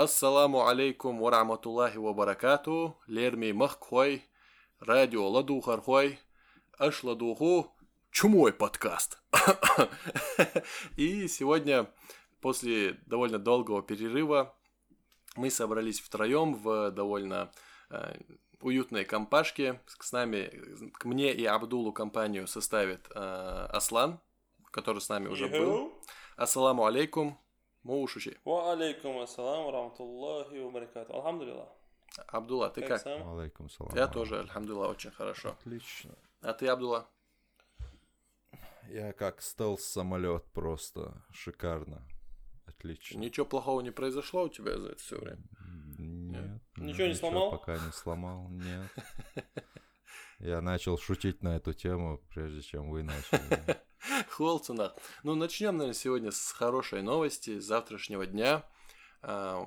Ассаламу алейкум ва рахматуллахи ва баракату. Лерми махкой. Радио ладухархой. Аш ладуху. Чумой подкаст. И сегодня, после довольно долгого перерыва, мы собрались втроем в довольно э, уютной компашке. С нами, к мне и Абдулу компанию составит э, Аслан, который с нами уже был. Ассаламу алейкум. Моушучи. Ва алейкум ассалам, рамтуллахи ва баракату. Алхамдулилlah. Абдулла, ты как? Алейкум салам. Я тоже, альхамдулилла, очень хорошо. Отлично. А ты, Абдулла? Я как стелс-самолет просто. Шикарно. Отлично. Ничего плохого не произошло у тебя за это все время? Нет. Ничего не сломал? Пока не сломал, нет. Я начал шутить на эту тему, прежде чем вы начали. Холцена. Ну, начнем, наверное, сегодня с хорошей новости. С завтрашнего дня а,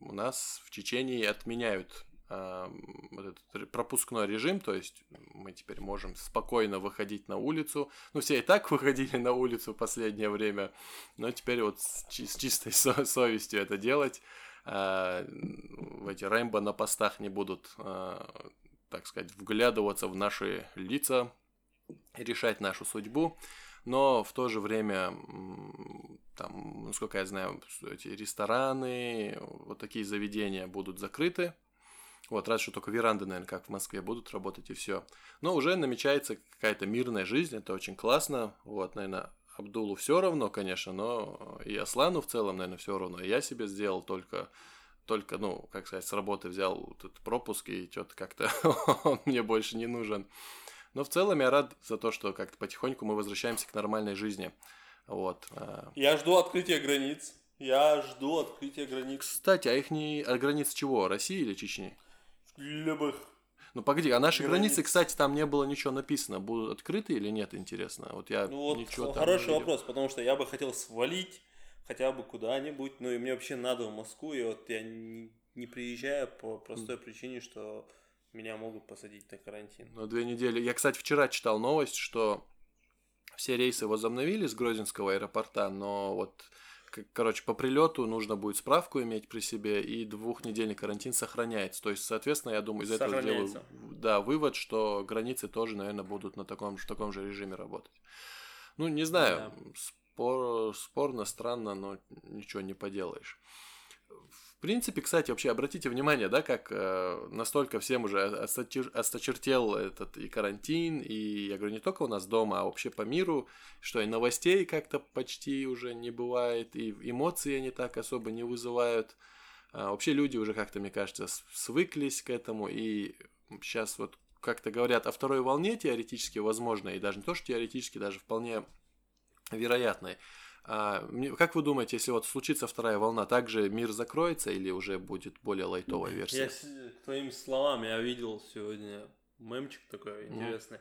у нас в Чечении отменяют а, вот этот пропускной режим, то есть мы теперь можем спокойно выходить на улицу. Ну, все и так выходили на улицу в последнее время, но теперь вот с, с чистой со- совестью это делать. В эти Рэмбо на постах не будут, а, так сказать, вглядываться в наши лица, решать нашу судьбу. Но в то же время, там, насколько я знаю, эти рестораны, вот такие заведения будут закрыты. Вот, разве что только веранды, наверное, как в Москве, будут работать и все. Но уже намечается какая-то мирная жизнь, это очень классно. Вот, наверное, Абдулу все равно, конечно, но и Аслану в целом, наверное, все равно. Я себе сделал только, только, ну, как сказать, с работы взял этот пропуск, и что-то как-то он мне больше не нужен. Но в целом я рад за то, что как-то потихоньку мы возвращаемся к нормальной жизни. Вот. а. Я жду открытия границ. Я жду открытия границ Кстати, а их не от границ чего? России или Чечни? любых. Ну погоди, а наши Границ. границы, кстати, там не было ничего написано. Будут открыты или нет, интересно? Вот я Ну вот ничего там не хороший видел. вопрос, потому что я бы хотел свалить хотя бы куда-нибудь, ну и мне вообще надо в Москву, и вот я не, не приезжаю по простой причине, что меня могут посадить на карантин. Ну, две недели. Я, кстати, вчера читал новость, что все рейсы возобновили с Грозинского аэропорта, но вот, короче, по прилету нужно будет справку иметь при себе, и двухнедельный карантин сохраняется. То есть, соответственно, я думаю, из этого Сохраняется. да, вывод, что границы тоже, наверное, будут на таком, в таком же режиме работать. Ну, не знаю, спор, спорно, странно, но ничего не поделаешь. Принципе, кстати, вообще обратите внимание, да, как э, настолько всем уже осточер- осточертел этот и карантин, и я говорю не только у нас дома, а вообще по миру, что и новостей как-то почти уже не бывает, и эмоции они так особо не вызывают. А вообще люди уже как-то, мне кажется, свыклись к этому, и сейчас вот как-то говорят о второй волне теоретически возможно, и даже не то, что теоретически, даже вполне вероятной. А, как вы думаете, если вот случится вторая волна, также мир закроется или уже будет более лайтовая версия? Я к твоим словам, я видел сегодня мемчик такой интересный,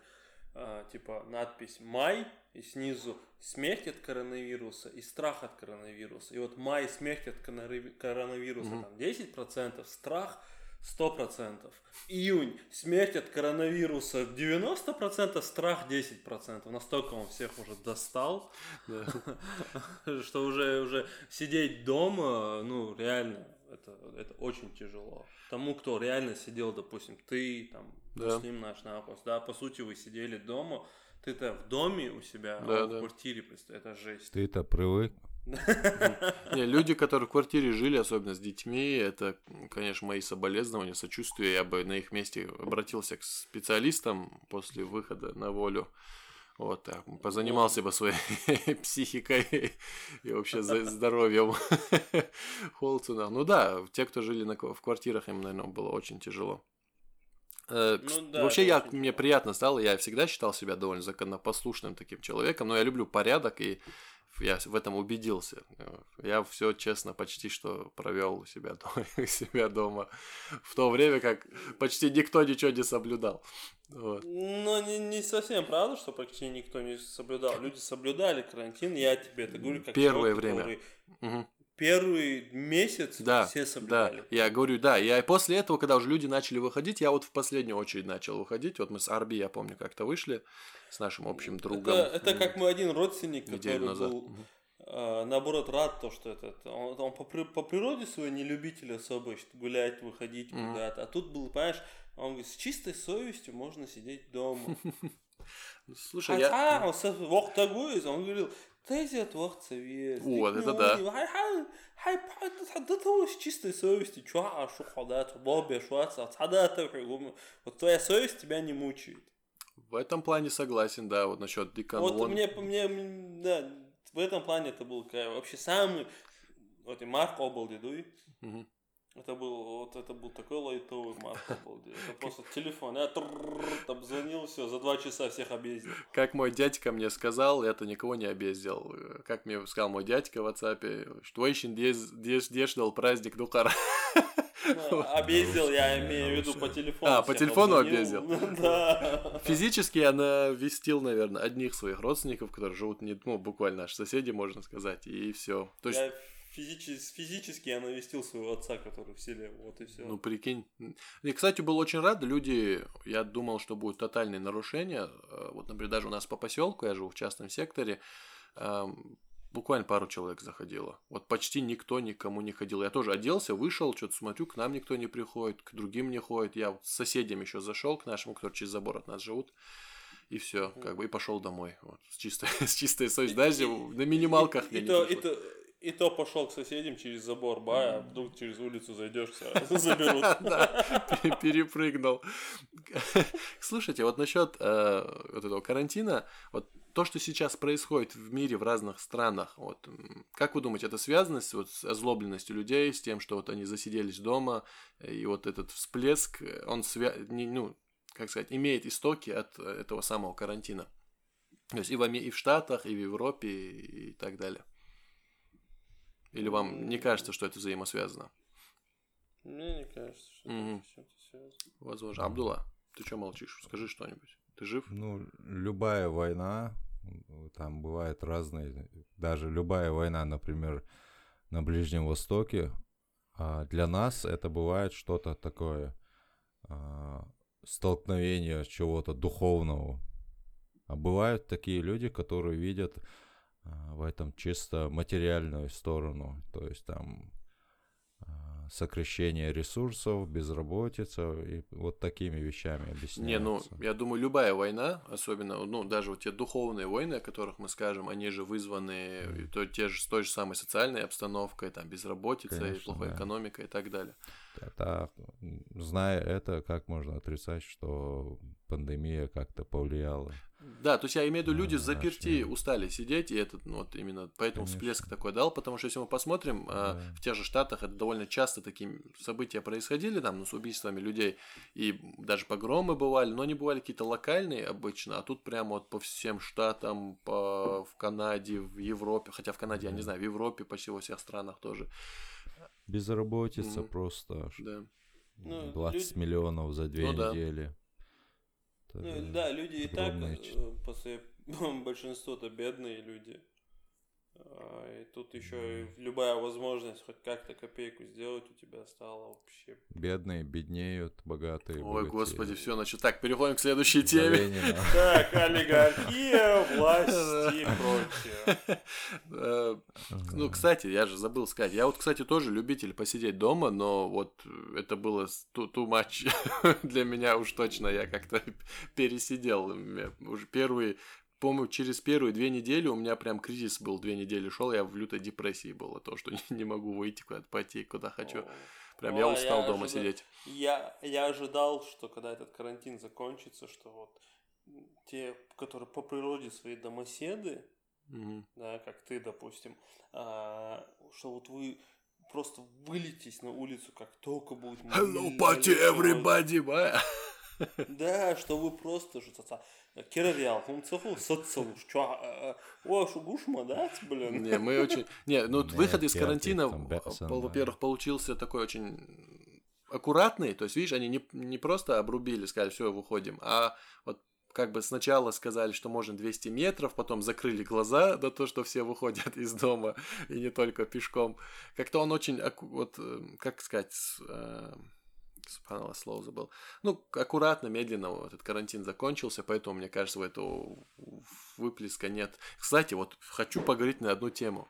а, типа надпись «Май» и снизу «Смерть от коронавируса» и «Страх от коронавируса». И вот май смерть от коронави- коронавируса там 10%, страх 100%. Июнь смерть от коронавируса 90%, страх 10%. Настолько он всех уже достал, что уже, уже сидеть дома, ну, реально, это, это очень тяжело. Тому, кто реально сидел, допустим, ты, там, Да. с ним наш напас, да, по сути, вы сидели дома, ты-то в доме у себя, а Да, в квартире, это жесть. Ты-то привык. Не, люди, которые в квартире жили, особенно с детьми, это, конечно, мои соболезнования, сочувствие. Я бы на их месте обратился к специалистам после выхода на волю. Вот так, позанимался бы своей психикой и вообще здоровьем Холцена. Ну да, те, кто жили на, в квартирах, им, наверное, было очень тяжело. Э, Ну да, Вообще, я, очень мне приятно стало, я всегда считал себя довольно законопослушным таким человеком, но я люблю порядок, и я в этом убедился. Я все честно почти что провел у себя дома, у себя дома в то время, как почти никто ничего не соблюдал. Вот. Ну, не, не совсем правда, что почти никто не соблюдал. Люди соблюдали карантин, я тебе это говорю как Первое человек, время. который Мгм. Первый месяц Да, все Да, соблюдали. я говорю, да, я после этого, когда уже люди начали выходить, я вот в последнюю очередь начал выходить. Вот мы с Арби, я помню, как-то вышли с нашим общим другом. Это, это как мой один родственник, который назад. был э, наоборот, рад то, что это, это- он, он по, по природе своей не любитель особо гулять, выходить Мгм. куда-то. А тут был, понимаешь, он говорит, с чистой совестью можно сидеть дома. Слушай, я... Хотя он со- вақ тагуиз, он говорил, тезет вақ цавиз. Вот, это да. Да того с чистой совестью, чё, а шо ходат, бобе, шуаца, цадата, вот твоя совесть тебя не мучает. В этом плане согласен, да, вот насчет Диканон. Вот мне, мне, да, в этом плане это был. Вообще самый, вот и Марк Обалди, дуй. Это был, вот это был такой лайтовый Обалди. Это просто телефон, я трррр, там звонил, все, за два часа всех объездил. Как мой дядька мне сказал, это никого не обездил. Как мне сказал мой дядька в WhatsApp, что очень дел праздник Дукара. Ну, объездил, я имею в виду по телефону. А, по телефону обзвонил. Да. Физически я навестил, наверное, одних своих родственников, которые живут не, ну, буквально наши соседи, можно сказать, и все. То есть, Физически, физически я навестил своего отца, который в селе, вот и все. ну, прикинь. И, кстати, был очень рад, люди, я думал, что будет тотальное нарушение. Э, Вот, например, даже у нас по поселку, я живу в частном секторе, эм, буквально пару человек заходило. Вот почти никто никому не ходил. Я тоже оделся, вышел, что-то смотрю, к нам никто не приходит, к другим не ходит. Я вот с соседями еще зашел к нашему, которые через забор от нас живут. И все, как бы и пошел домой. Вот, с чистой, с чистой совестью. Даже на минималках и, и, не то, и, то, и то пошел к соседям через забор бая, а вдруг через улицу зайдешь, заберут. Перепрыгнул. Слушайте, вот насчет э, вот этого карантина, вот то, что сейчас происходит в мире в разных странах, вот как вы думаете, это связано с, вот, с озлобленностью людей, с тем, что вот они засиделись дома, и вот этот всплеск, он свя... не, ну, как сказать, имеет истоки от э, этого самого карантина. То есть и в, Аме- и в Штатах, и в Европе, и так далее. Или вам не кажется, что это взаимосвязано? Мне не кажется, что Мгм. это чем-то связано. Возможно. Абдулла, ты что молчишь? Скажи что-нибудь. Ты жив? Ну, любая война, там бывают разные, даже любая война, например, на Ближнем Востоке, а, для нас это бывает что-то такое, а, столкновение чего-то духовного. А бывают такие люди, которые видят в этом чисто материальную сторону, то есть там а, сокращение ресурсов, безработица и вот такими вещами объясняется. Не, ну, я думаю, любая война, особенно, ну, даже вот те духовные войны, о которых мы скажем, они же вызваны Мгм. то, те же, с той же самой социальной обстановкой, там, безработицей, Конечно, плохой да. экономикой и так далее. Это, зная это, как можно отрицать, что пандемия как-то повлияла? Да, то есть я имею в виду, люди А, заперти, устали сидеть, и этот, ну, вот именно поэтому Конечно. всплеск такой дал, потому что если мы посмотрим, а, Да. в тех же Штатах это довольно часто такие события происходили, там, ну, с убийствами людей, и даже погромы бывали, но они бывали какие-то локальные обычно, а тут прямо вот по всем штатам, по, в Канаде, в Европе, хотя в Канаде, я не знаю, в Европе почти во всех странах тоже, Безработица Мгм. просто ш- да. Ну, 20 люди- миллионов за две Ну да. Ну, да, люди и так, э, по своей, большинство-то бедные люди. А, И тут еще и любая возможность хоть как-то копейку сделать у тебя стала вообще. Бедные беднеют, богатые Ой, богатеют. господи, все, значит, так, переходим к следующей За теме. Ленина. Так, олигархия, власть и прочее. Ну, кстати, я же забыл сказать. Я вот, кстати, тоже любитель посидеть дома, но вот это было too, much для меня уж точно. Я как-то пересидел. У меня Уже первые, помню, через первые две недели у меня прям кризис был. Две недели шел, я в лютой депрессии был того, что не, не могу выйти куда-то пойти, куда хочу. Прям я Ой, устал я дома ожида- сидеть. Я, я ожидал, что когда этот карантин закончится, что вот те, которые по природе свои домоседы, Мгм. да, как ты, допустим, а, что вот вы просто вылетите на улицу, как только будет... Hello, party, everybody. Да, что вы просто же керевял, хумцеху, а, о, шугушма, да, блин? Не, мы очень... Не, ну выход из карантина, во-первых, получился такой очень аккуратный. То есть, видишь, они не, не просто обрубили, сказали, все, выходим, а вот как бы сначала сказали, что можно 200 метров, потом закрыли глаза на то, что все выходят из дома, и не только пешком. Как-то он очень, вот, э, как сказать, э, субханаллах, слово забыл. Ну, аккуратно, медленно вот этот карантин закончился, поэтому, мне кажется, у этого выплеска нет. Кстати, вот хочу поговорить на одну тему.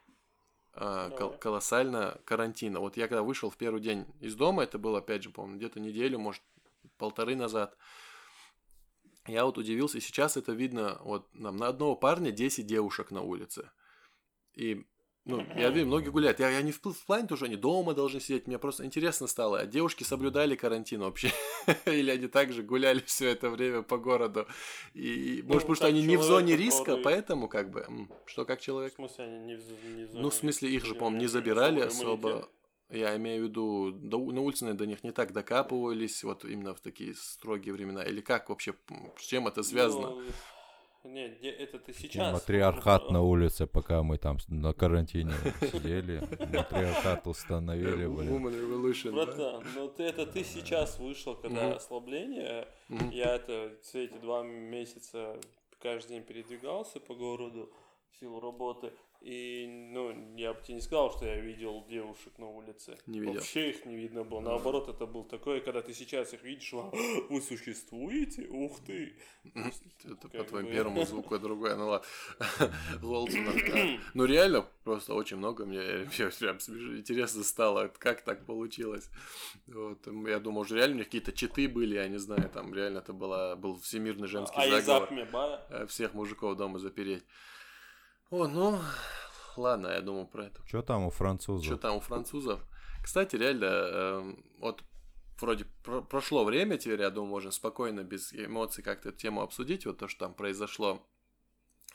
А, кол- колоссально карантина. Вот я когда вышел в первый день из дома, это было, опять же, по-моему, где-то неделю, может, полторы назад, я вот удивился, и сейчас это видно, вот нам на одного парня 10 девушек на улице. И ну, я вижу, многие гуляют. Я, я не в, в плане тоже, они дома должны сидеть. Мне просто интересно стало, а девушки соблюдали карантин вообще? Или они также гуляли все это время по городу? И, Ну, может, потому что они не в зоне риска, который- поэтому как бы... Что как В человек? смысле, они не в, не в Ну, в зоне смысле, их же, по-моему, не забирали особо. Я имею в виду, до- на улице до них не так докапывались, вот именно в такие строгие времена. Или как вообще, с чем это связано? Ну, Нет, это ты И сейчас. Матриархат на улице, пока мы там на карантине сидели. Матриархат установили, блин. Woman Revolution, да? Братан, ну ты, это ты сейчас вышел, когда ослабление. Я это все эти два месяца каждый день передвигался по городу в силу работы. И, ну, я бы тебе не сказал, что я видел девушек на улице. Не видел. Вообще их не видно было. Наоборот, это был такое, когда ты сейчас их видишь, «А, вы существуете? Ух ты! Это по твоему первому звуку, а другое, ну ладно. Да. Ну реально, просто очень много мне прям интересно стало, как так получилось. Вот, я думал, уже реально у них какие-то читы были, я не знаю, там реально это была, был всемирный женский а заговор. Э, Всех мужиков дома запереть. О, ну, ладно, я думал про это. Что там у Что французов? там у французов? Кстати, реально, эм, вот вроде про- прошло время, теперь, я думаю, можно спокойно, без эмоций как-то эту тему обсудить, вот то, что там произошло.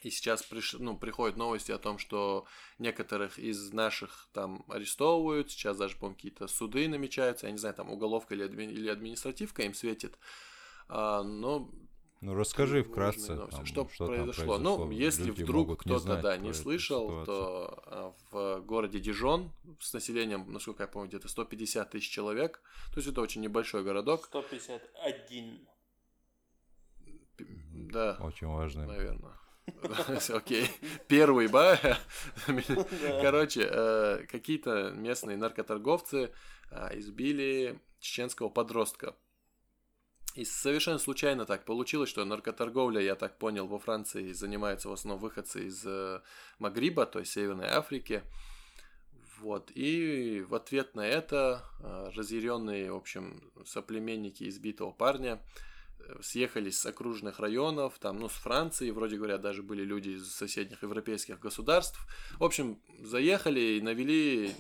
И сейчас приш... ну, приходят новости о том, что некоторых из наших там арестовывают, сейчас даже, по-моему, какие-то суды намечаются, я не знаю, там уголовка или, адми- или административка им светит. А, но Ну расскажи вкратце, новости. там, что, что там произошло. Ну, если Люди вдруг кто-то да, не слышал, ситуацию. то а, в городе Дижон с населением, насколько я помню, где-то 150 тысяч человек. То есть это очень небольшой городок. 151. П- Да, Очень важный. наверное. Окей. Первый, ба. Короче, э, какие-то местные наркоторговцы а, избили чеченского подростка. И совершенно случайно так получилось, что наркоторговля, я так понял, во Франции занимаются в основном выходцы из э, Магриба, то есть Северной Африки. Вот. И в ответ на это э, разъяренные, в общем, соплеменники избитого парня э, съехались с окружных районов, там, ну, с Франции, вроде говоря, даже были люди из соседних европейских государств. В общем, заехали и навели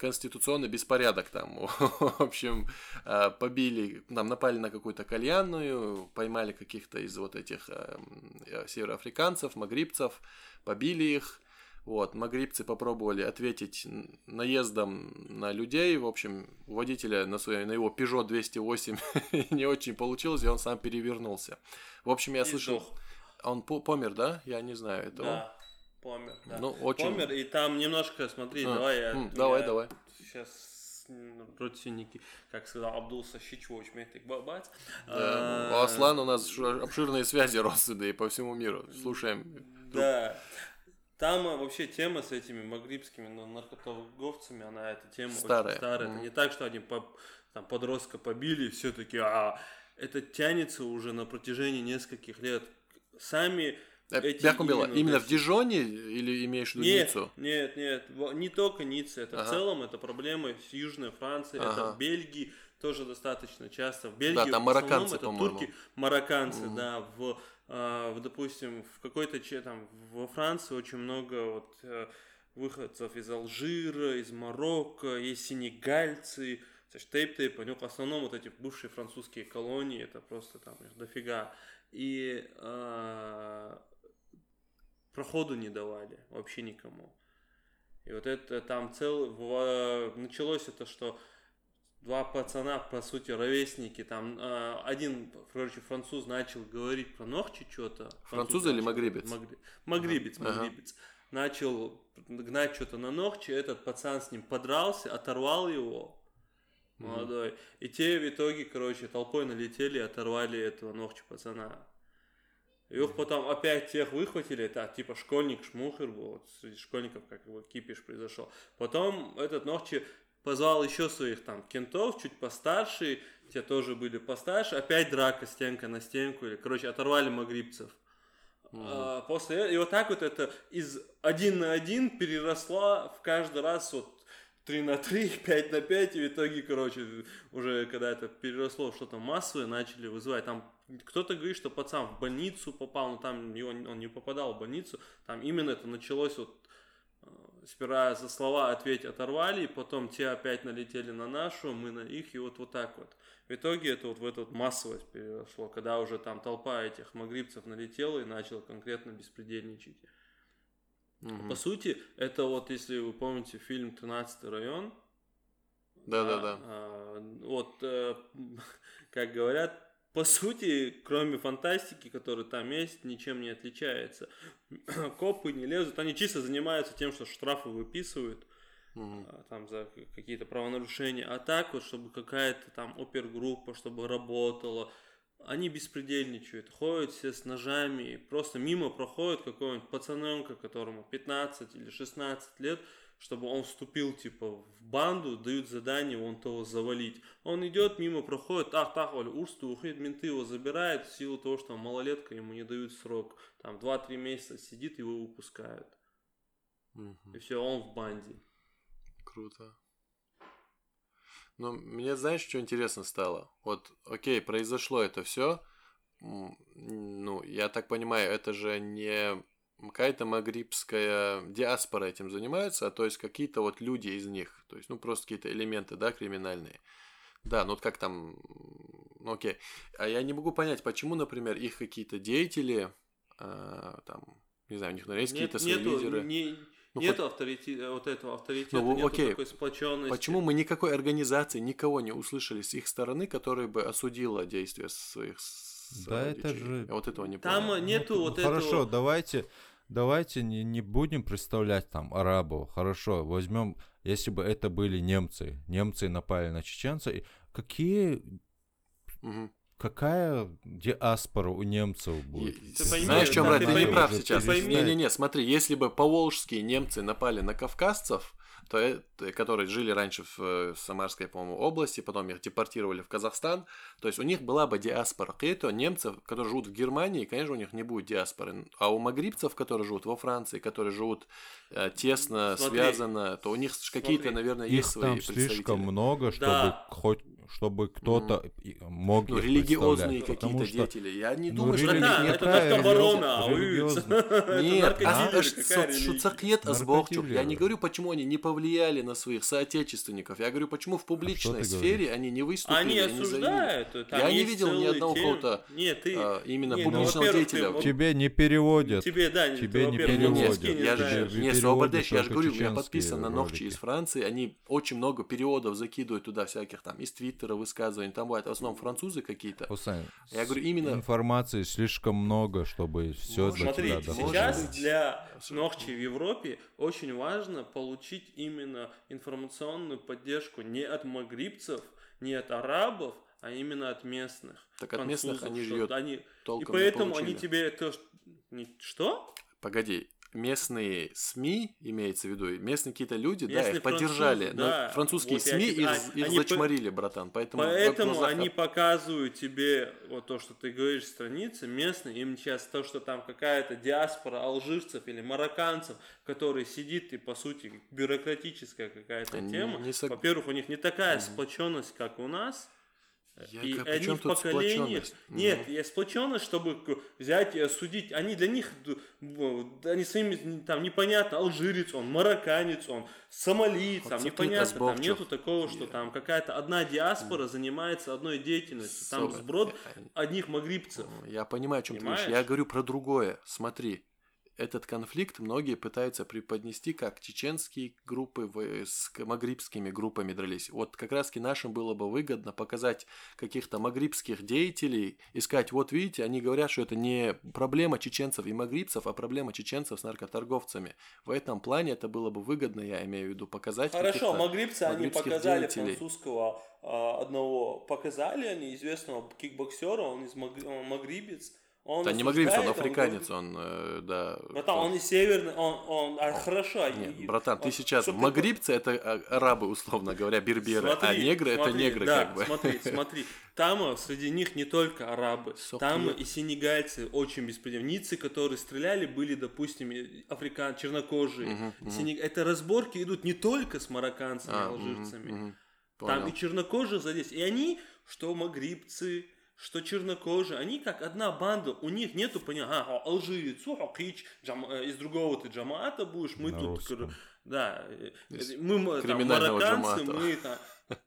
конституционный беспорядок там. В общем, э, побили, там напали на какую-то кальянную, поймали каких-то из вот этих э, э, североафриканцев, магрибцев, побили их. Вот, магрибцы попробовали ответить наездом на людей. В общем, у водителя на, свой, на его Peugeot 208 не очень получилось, и он сам перевернулся. В общем, я И слышал... сдох. Он по- помер, да? Я не знаю этого. Да, помер. Да. Ну, очень... Помер, и там немножко, смотри, А, давай я... м, давай, давай. Сейчас родственники, как сказал Абдул Сащичевич, Мехтик Бабац. Да. У Аслана у нас обширные связи родственные по всему миру. Слушаем. Да. Там а, вообще тема с этими магрибскими ну, наркоторговцами, она эта тема Старая. очень старая. Мгм. Это не так, что они по- там, подростка побили, и все таки а это тянется уже на протяжении нескольких лет. Сами эти Як было? именно Именно в эти- Дижоне или имеешь в виду Нет, Ниццу? нет, нет, не только Ницца, это в Ага. целом, это проблема с Южной Франции, это Ага. в Бельгии тоже достаточно часто. В Бельгии там в марокканцы, это по-моему. турки, марокканцы, Мгм. да, в, а, в, допустим, в какой-то, там, во Франции очень много вот э, выходцев из Алжира, из Марокко, есть сенегальцы, то есть тейп-тейп, у них в основном вот эти бывшие французские колонии, это просто там их дофига. И а, проходу не давали вообще никому. И вот это там целый... началось это, что два пацана, по сути, ровесники, там э, один, короче, француз начал говорить про ногти что-то. Француз или магрибец? Магрибец, Ага. магрибец. Начал гнать что-то на ногти, этот пацан с ним подрался, оторвал его, молодой. И те в итоге, короче, толпой налетели и оторвали этого ногтя пацана. Их потом опять тех выхватили, это типа школьник Шмухер был, вот среди школьников как бы кипиш произошел. Потом этот ногти позвал еще своих там кентов, чуть постарше, те тоже были постарше, опять драка стенка на стенку, или, короче, оторвали магрибцев. А, после и вот так вот это из один на один переросла в каждый раз вот 3 на 3, 5 на 5, и в итоге, короче, уже когда это переросло в что-то массовое, начали вызывать. Там кто-то говорит, что пацан в больницу попал, но там его, он не попадал в больницу. Там именно это началось вот э, сперва за слова ответь оторвали, потом те опять налетели на нашу, мы на их, и вот вот так вот. В итоге это вот в эту вот массовость перешло, когда уже там толпа этих магрибцев налетела и начала конкретно беспредельничать. Угу. По сути, это вот, если вы помните фильм «13 район», да-да-да. А, вот, э, как говорят, по сути, кроме фантастики, которая там есть, ничем не отличается. Копы не лезут, они чисто занимаются тем, что штрафы выписывают угу. там за какие-то правонарушения. А так вот, чтобы какая-то там опергруппа, чтобы работала, они беспредельничают, ходят все с ножами, просто мимо проходит какой-нибудь пацаненка, которому 15 или 16 лет, чтобы он вступил типа в банду, дают задание он того завалить. Он идет мимо, проходит, ах, так, Оля, урсту, уходит, менты его забирают в силу того, что он малолетка, ему не дают срок. Там 2-3 месяца сидит, его выпускают. Угу. И все, он в банде. Круто. Но мне, знаешь, что интересно стало? Вот, окей, произошло это все. Ну, я так понимаю, это же не какая-то магрибская диаспора этим занимается, а то есть какие-то вот люди из них, то есть, ну, просто какие-то элементы, да, криминальные. Да, ну вот как там, ну окей. А я не могу понять, почему, например, их какие-то деятели, э, там, не знаю, у них, наверное, есть какие-то свои нету, лидеры. Не, ну, нету хоть... авторитета, вот этого авторитета, ну, нету окей. такой сплоченности. Почему мы никакой организации, никого не услышали с их стороны, которая бы осудила действия своих Да это же... Я вот этого не Там понял. нету ну, вот хорошо, этого... Хорошо, давайте, давайте не, не будем представлять там арабов. Хорошо, возьмем, если бы это были немцы. Немцы напали на чеченцев. Какие... Угу какая диаспора у немцев будет? Ты пойми, Знаешь, что, брат, ты, ты не прав сейчас. Не-не-не, смотри, если бы поволжские немцы напали на кавказцев, то, это, которые жили раньше в, в Самарской, по-моему, области, потом их депортировали в Казахстан, то есть у них была бы диаспора. Это немцев, которые живут в Германии, конечно, у них не будет диаспоры. А у магрибцев, которые живут во Франции, которые живут э, тесно, смотри, связано, то у них какие-то, наверное, их есть свои там слишком много, чтобы да. хоть чтобы кто-то mm. мог ну, религиозные какие-то что... деятели. Я не ну, думаю, что рели... это, это наркобарона, Нет, а шуцакет. Я не говорю, почему они не повлияли на своих соотечественников. Я говорю, почему в а публичной сфере они не выступили. Они осуждают. Я не видел ни одного кого-то а, именно публичного деятеля. Тебе не переводят. Тебе, да, тебе не переводят. Я же не Свободеш, я же говорю, у меня подписано на Нохчи из Франции. Они очень много переводов закидывают туда всяких там из Твиттера высказываний, там бывают в основном французы какие-то. Я говорю именно... Информации слишком много, чтобы все ну, Смотри, сейчас для Нохчи в Европе очень важно получить именно информационную поддержку не от магрибцев, не от арабов, а именно от местных. Так от местных они же они... И поэтому они тебе это... Что? Погоди, местные СМИ, имеется в виду, местные какие-то люди, местные да, их поддержали. Да. Но французские вот СМИ их, их они зачморили, по... братан. Поэтому, поэтому они показывают тебе вот то, что ты говоришь, страницы местные, им сейчас то, что там какая-то диаспора алжирцев или марокканцев, который сидит и, по сути, бюрократическая какая-то тема. Не сог... Во-первых, у них не такая mm-hmm. сплоченность, как у нас. Я и они в поколениях... Нет, я сплоченность, чтобы взять и осудить. Они для них, они своими, там, непонятно, алжирец он, марокканец он, сомалиец, там, непонятно, там нету такого, что там какая-то одна диаспора занимается одной деятельностью. Там сброд одних магрибцев. Я понимаю, о чем ты говоришь. Я говорю про другое. Смотри, этот конфликт многие пытаются преподнести как чеченские группы с магрибскими группами дрались. Вот как раз нашим было бы выгодно показать каких-то магрибских деятелей, искать, вот видите, они говорят, что это не проблема чеченцев и магрибцев, а проблема чеченцев с наркоторговцами. В этом плане это было бы выгодно, я имею в виду, показать Хорошо, магрибцы, они показали деятелей. французского а, одного, показали они известного кикбоксера, он из Магрибец, Он Да не магрибец, он африканец, говорит, он, э, да. Братан, то- он не северный, он, он, а, хорошо. Нет, и- братан, ты он- сейчас... Магрибцы это а, арабы, условно говоря, берберы, а Смотри, негры это смотри, негры, да, как бы. смотри, смотри. Там э, среди них не только арабы, Сопли. там и сенегальцы очень беспредельные. Ницы, которые стреляли, были, допустим, и африкан, чернокожие. Мгм, мгм. Сенег- Это разборки идут не только с марокканцами, А, алжирцами. мгм. Там Понял. и чернокожие задействованы. И они, что магрибцы, что чернокожие, они как одна банда, у них нету понятия, ага, алжирец, о, хакич, джам- э, из другого ты джамаата будешь, мы На тут, русском. да, э, Из мы там, марокканцы, джамаата. мы там,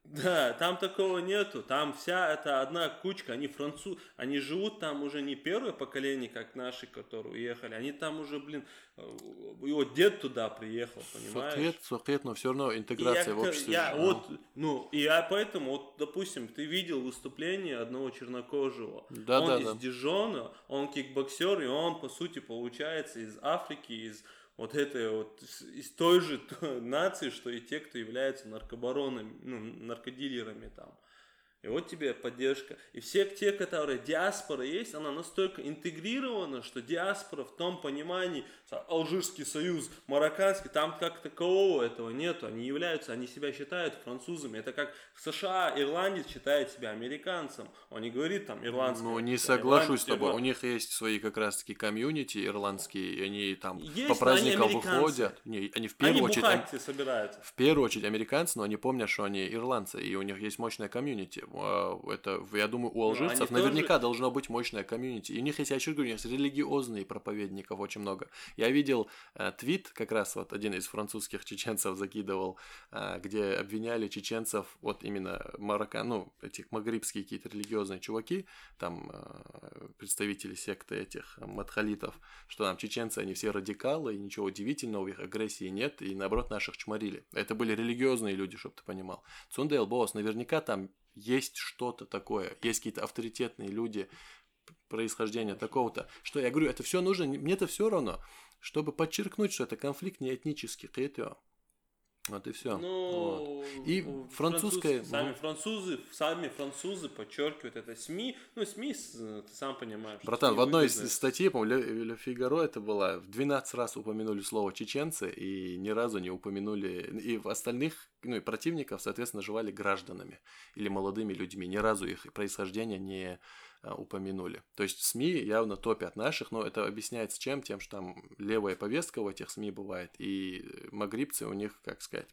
да, там такого нету, там вся это одна кучка, они француз, они живут там уже не первое поколение, как наши, которые уехали, они там уже, блин, э, его дед туда приехал, понимаешь? Сухет, сухет, но все равно интеграция я, в обществе. я же, вот, ну, и я поэтому, вот, допустим, ты видел выступление одного чернокожего. Да, он да, из да. Дижона, он кикбоксер, и он, по сути, получается из Африки, из вот этой вот, из той же нации, что и те, кто являются наркобаронами, ну, наркодилерами там. И вот тебе поддержка. И все те, которые диаспора есть, она настолько интегрирована, что диаспора в том понимании, Алжирский союз, марокканский, там как такового этого нету. Они являются, они себя считают французами. Это как в США ирландец считает себя американцем. Он не говорит там ирландский. Ну, не соглашусь с тобой. У ирландец. них есть свои как раз-таки комьюнити ирландские, и они там Есть, по они праздникам американцы. выходят. Не, они в первую Они очередь... бухать собираются. В первую очередь американцы, но они помнят, что они ирландцы, и у них есть мощная комьюнити. А, Это, я думаю, у алжирцев Ну, наверняка должно быть мощное комьюнити. И у них есть, я еще говорю, у них религиозные проповедников очень много. Я видел э, твит, как раз вот один из французских чеченцев закидывал, э, где обвиняли чеченцев, вот именно марокко, ну, этих магрибские какие-то религиозные чуваки, там э, представители секты этих матхалитов, что там чеченцы, они все радикалы, и ничего удивительного их агрессии нет, и наоборот наших чморили. Это были религиозные люди, чтобы ты понимал. Цундейл Босс, наверняка там есть что-то такое, есть какие-то авторитетные люди происхождения такого-то. Что я говорю, это все нужно, мне это все равно, чтобы подчеркнуть, что это конфликт не этнический, Вот и все. Ну, И ну, французская- француз- сами ну. французы, сами французы подчеркивают это СМИ. Ну, СМИ, ты сам понимаешь. Братан, в одной из статей, по-моему, Ле, Фигаро это было, в 12 раз упомянули слово чеченцы, и ни разу не упомянули, и в остальных, ну и противников, соответственно, называли гражданами или молодыми людьми, ни разу их происхождение не упомянули. То есть СМИ явно топят наших, но это объясняется чем? Тем, что там левая повестка в этих СМИ бывает, и магрибцы у них, как сказать,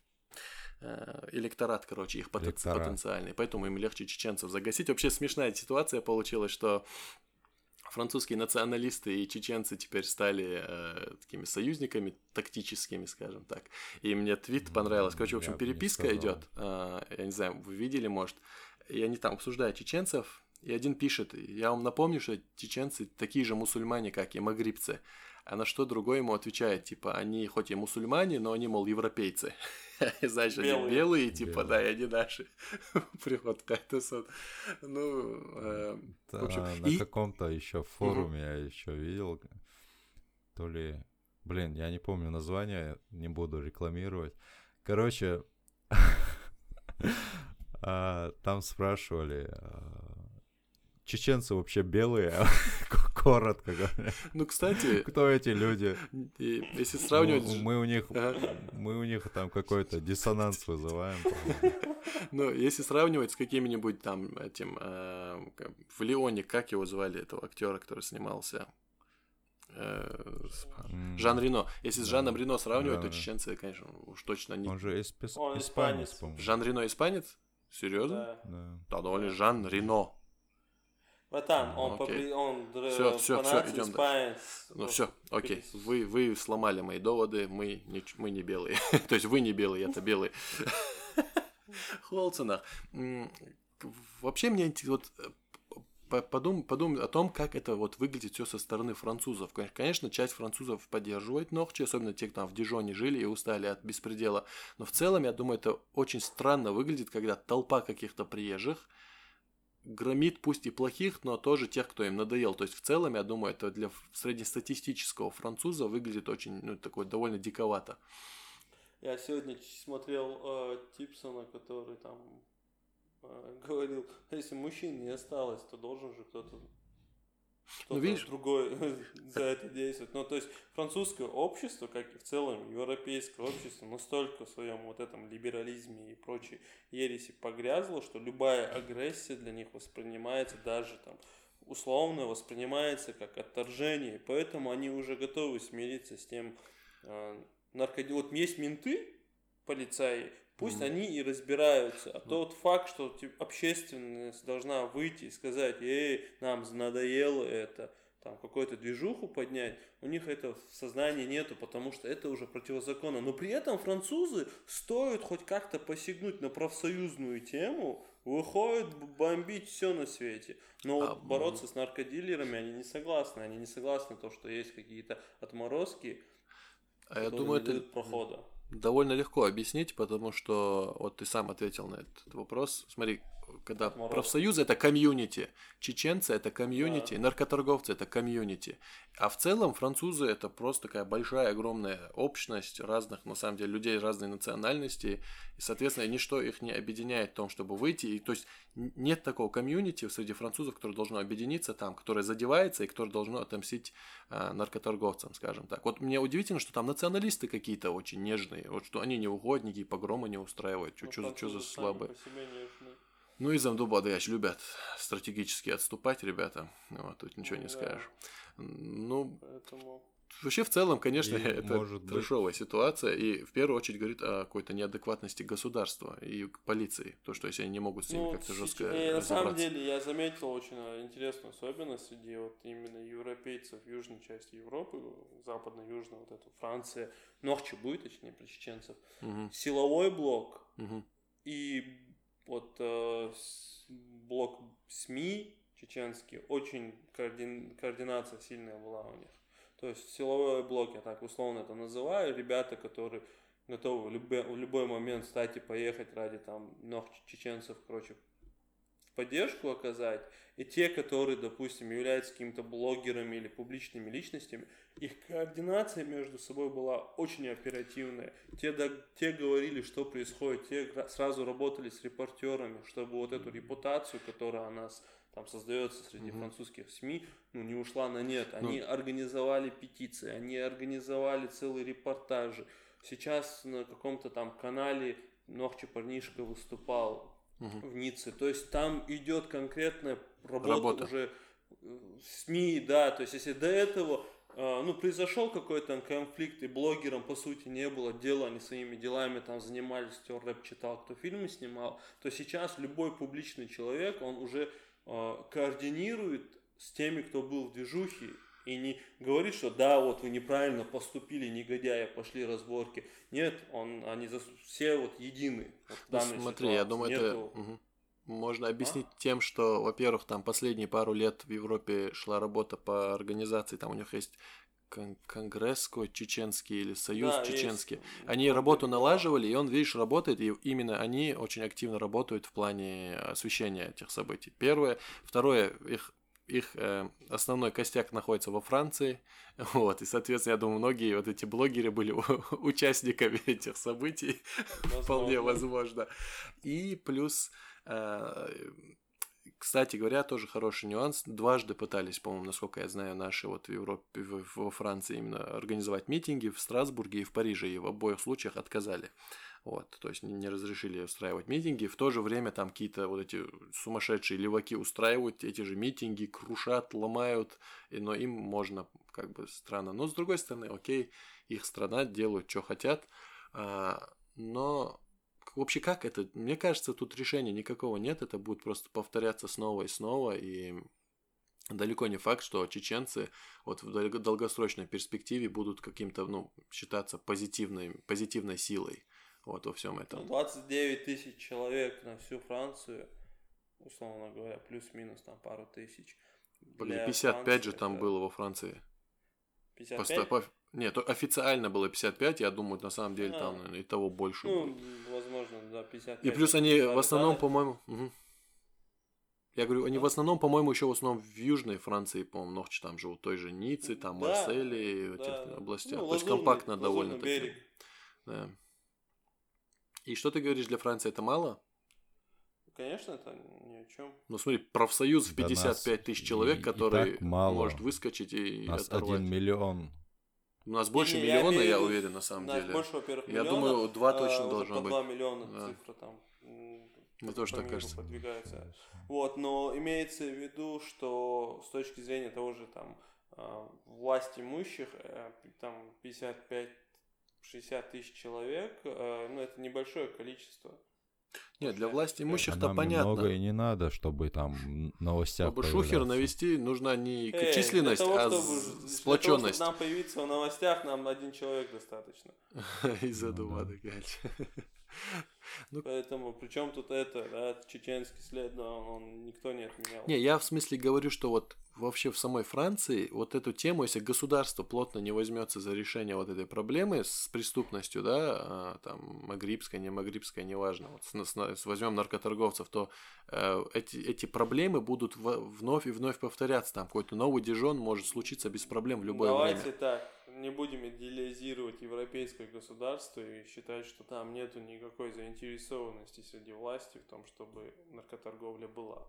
э, электорат, короче, их Электорат. потенциальный, поэтому им легче чеченцев загасить. Вообще смешная ситуация получилась, что французские националисты и чеченцы теперь стали э, такими союзниками тактическими, скажем так. И мне твит понравилось. Короче, в общем, Я переписка идет. э, я не знаю, вы видели, может. И они там обсуждают чеченцев. И один пишет, я вам напомню, что чеченцы такие же мусульмане, как и магрибцы. А на что другой ему отвечает, типа, они хоть и мусульмане, но они, мол, европейцы. Значит, они Белые. типа, Белые. да, и они наши. Приход как-то сон. Ну, э, Да, в общем, на и- каком-то еще форуме я еще видел, то ли, блин, я не помню название, не буду рекламировать. Короче, а, там спрашивали, а, чеченцы вообще белые, коротко говоря. ну, кстати, Кто эти люди? и если сравнивать... Ну, ж- Мы у них, Ага. мы у них там какой-то диссонанс вызываем. Ну, если сравнивать с каким-нибудь там этим э, в Леоне, как его звали, этого актера, который снимался? Э, Жан Рено. Если с. Жаном Рено сравнивать, Да, то чеченцы, конечно, уж точно не. Он же Он испанец, по-моему. Жан Рено испанец? Серьезно? Да. Да. Он же Жан Рено. Братан, он, Окей. попри- он всё, нации идём испанец. Ну все, окей. Вы, вы сломали мои доводы, мы не, мы не белые. То есть вы не белые, я-то белый. Холцена. Вообще мне вот э, по- подум, подумай о том, как это вот выглядит все со стороны французов. Кон- Конечно, часть французов поддерживает Нохчи, особенно те, кто там в Дижоне жили и устали от беспредела. Но в целом, я думаю, это очень странно выглядит, когда толпа каких-то приезжих громит пусть и плохих, но тоже тех, кто им надоел. То есть в целом, я думаю, это для среднестатистического француза выглядит очень, ну, такой довольно диковато. Я сегодня смотрел э, Типсона, который там э, говорил, если мужчин не осталось, то должен же кто-то кто-то ну, видишь... другой за это действует. Ну, то есть французское общество, как и в целом европейское общество, настолько в своем вот этом либерализме и прочей ереси погрязло, что любая агрессия для них воспринимается даже там условно воспринимается как отторжение, поэтому они уже готовы смириться с тем, э, наркоди... Вот есть менты, полицаи, Пусть mm-hmm. они и разбираются. А mm-hmm. тот факт, что типа, общественность должна выйти и сказать, эй, нам надоело это, там какую-то движуху поднять, у них это в сознании нету, потому что это уже противозаконно. Но при этом французы стоит хоть как-то посягнуть на профсоюзную тему, выходят бомбить все на свете. Но а, вот бороться с наркодилерами они не согласны. Они не согласны то, что есть какие-то отморозки, а я думаю, это прохода довольно легко объяснить, потому что вот ты сам ответил на этот вопрос. Смотри, когда Мороз. профсоюзы это комьюнити, чеченцы это комьюнити, да. наркоторговцы это комьюнити. А в целом французы это просто такая большая, огромная общность разных, на самом деле, людей разной национальности. И, соответственно, ничто их не объединяет в том, чтобы выйти. И, то есть нет такого комьюнити среди французов, которое должно объединиться там, которое задевается и которое должно отомстить э, наркоторговцам, скажем так. Вот мне удивительно, что там националисты какие-то очень нежные, вот что они не угодники, погромы не устраивают. Что, ну, что за слабые. Ну и Замдуба Дач любят стратегически отступать, ребята. Вот, тут ничего не скажешь. Ну, Поэтому... вообще в целом, конечно, и это может трешовая быть... ситуация. И в первую очередь говорит о какой-то неадекватности государства и полиции. То, что если они не могут с ними ну, как-то жестко и, На самом деле, я заметил очень интересную особенность среди вот именно европейцев южной части Европы, западно-южной, вот эту Франция, Норче будет, точнее, про чеченцев. Угу. Силовой блок угу. и вот э, блок СМИ чеченский, очень координ, координация сильная была у них. То есть силовой блок, я так условно это называю, ребята, которые готовы в любой, в любой момент встать и поехать ради там ног чеченцев, короче, поддержку оказать, и те, которые, допустим, являются какими-то блогерами или публичными личностями, их координация между собой была очень оперативная. Те, да, те говорили, что происходит, те сразу работали с репортерами, чтобы вот эту репутацию, которая у нас там создается среди mm-hmm. французских СМИ, ну, не ушла на нет. Ну. Они ну... организовали петиции, они организовали целые репортажи. Сейчас на каком-то там канале Нохче парнишка выступал угу. в Ницце. То есть там идет конкретная работа, работа. уже э, СМИ, да, то есть если до этого э, ну, произошел какой-то конфликт, и блогерам, по сути, не было дела, они своими делами там занимались, кто рэп читал, кто фильмы снимал, то сейчас любой публичный человек, он уже э, координирует с теми, кто был в движухе, и не говорит, что да, вот вы неправильно поступили, негодяя, пошли разборки. Нет, он, они за, все вот едины. Вот ну, смотри, ситуации. я думаю, Нету... это угу. можно объяснить а? тем, что, во-первых, там последние пару лет в Европе шла работа по организации, там у них есть кон- конгресс чеченский или союз да, чеченский. Есть. Они работу налаживали, и он, видишь, работает, и именно они очень активно работают в плане освещения этих событий. Первое. Второе, их их э, основной костяк находится во Франции, вот, и, соответственно, я думаю, многие вот эти блогеры были участниками этих событий, возможно. вполне возможно. И плюс, э, кстати говоря, тоже хороший нюанс, дважды пытались, по-моему, насколько я знаю, наши вот в Европе, во Франции именно организовать митинги в Страсбурге и в Париже, и в обоих случаях отказали. Вот, то есть не разрешили устраивать митинги. В то же время там какие-то вот эти сумасшедшие леваки устраивают эти же митинги, крушат, ломают, и, но им можно как бы странно. Но с другой стороны, окей, их страна делают, что хотят. А, но вообще как это? Мне кажется, тут решения никакого нет, это будет просто повторяться снова и снова, и далеко не факт, что чеченцы вот в долгосрочной перспективе будут каким-то, ну, считаться позитивной, позитивной силой вот во всем этом. 29 тысяч человек на всю Францию, условно говоря, плюс-минус там пару тысяч. Блин, 55 Франции, же там это... было во Франции. 55? По, нет, официально было 55, я думаю, на самом деле а, там и того больше. Ну, будет. возможно, да, 55. И плюс они в основном, по-моему... Угу. Я говорю, они в основном, по-моему, еще в основном в Южной Франции, по-моему, Нохч там живут, той же Ницце, там, да, Марселе, да, этих да. областях. Ну, То есть компактно довольно-таки. Да. И что ты говоришь, для Франции это мало? Конечно, это ни о чем. Ну смотри, профсоюз в 55 тысяч человек, и, который и мало. может выскочить и нас оторвать. 1 миллион. У нас больше не, миллиона, я, я уверен, на самом нас деле. больше, во-первых, миллиона. Я думаю, два а, точно а, должно быть. 2 миллиона да. цифра там. Мне тоже так кажется. Подвигается. Вот, но имеется в виду, что с точки зрения того же там а, власть имущих, э, там 55 60 тысяч человек, э, ну, это небольшое количество. Нет, для власти э, имущих-то понятно. Много и не надо, чтобы там новостях Чтобы шухер навести, нужна не Эй, численность, того, а чтобы, сплоченность. Для того, чтобы нам появиться в новостях, нам один человек достаточно. И задума, ну, да да. Поэтому, причем тут это, да, чеченский след, да, он никто не отменял. Не, я в смысле говорю, что вот вообще в самой Франции вот эту тему, если государство плотно не возьмется за решение вот этой проблемы с преступностью, да, а, там магрибская, не магрибская, неважно, вот возьмем наркоторговцев, то э, эти, эти проблемы будут вновь и вновь повторяться, там какой-то новый дижон может случиться без проблем в любое Давайте время. так, не будем идеализировать европейское государство и считать, что там нету никакой заинтересованности среди власти в том, чтобы наркоторговля была.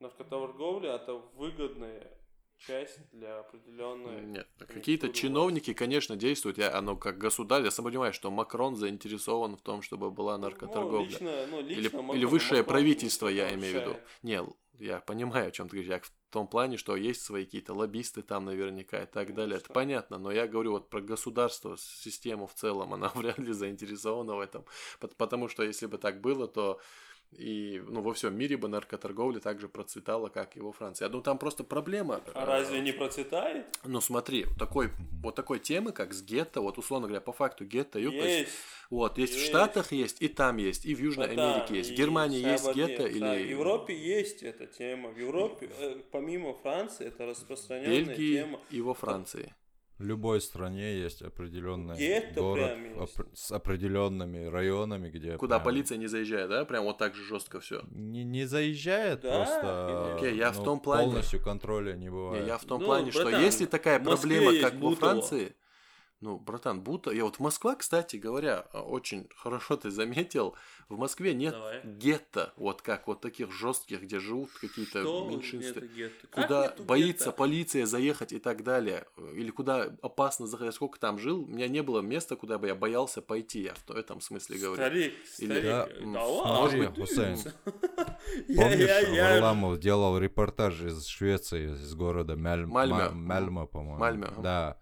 Наркоторговля это выгодная часть для определенной... Нет, какие-то чиновники, конечно, действуют, я, оно как государь, я сам понимаю, что Макрон заинтересован в том, чтобы была Ну, наркоторговля. лично, ну, Или, лично или Макрон- высшее Макрон правительство, я имею в виду. Не, я понимаю, о чем ты говоришь. Я в том плане, что есть свои какие-то лоббисты там наверняка и так далее. Это понятно, но я говорю вот про государство, систему в целом, она вряд ли заинтересована в этом. Пот- Потому что если бы так было, то и ну, во всем мире бы наркоторговля так же процветала, как и во Франции. Думаю, там просто проблема. А разве не процветает? Ну смотри, такой, вот такой темы, как с гетто, вот условно говоря, по факту гетто, юпа, Есть. вот, есть, в есть. Штатах есть, и там есть, и в Южной да, Америке есть. В Германии есть Сабадне, гетто да, или... В Европе есть эта тема. В Европе, э, помимо Франции, это распространенная Бельгии тема. и во Франции. В любой стране есть определенный Гетто город прям есть. опр- с определенными районами, где Куда прям полиция не заезжает, да? Прям вот так же жестко все. не, не заезжает, Да, просто Окей, я в ну, том плане- полностью контроля не бывает. я в том Ну, плане, что если такая в проблема, как во. Франции, ну, братан, будто... Я вот Москва, кстати говоря, очень хорошо ты заметил, в Москве нет Давай. гетто, вот как вот таких жестких, где живут какие-то меньшинства. это гетто? Как куда нету боится гетто? полиция заехать и так далее, или куда опасно заходить. Сколько там жил, у меня не было места, куда бы я боялся пойти, я в этом смысле говорю. Старик, Или- старик, Да, да, м, ладно, Хусейн, Помнишь, Варламов делал репортаж из Швеции, из города Мяль... Мальме. Ма- Мальме, по-моему. Мальме, ага. Да.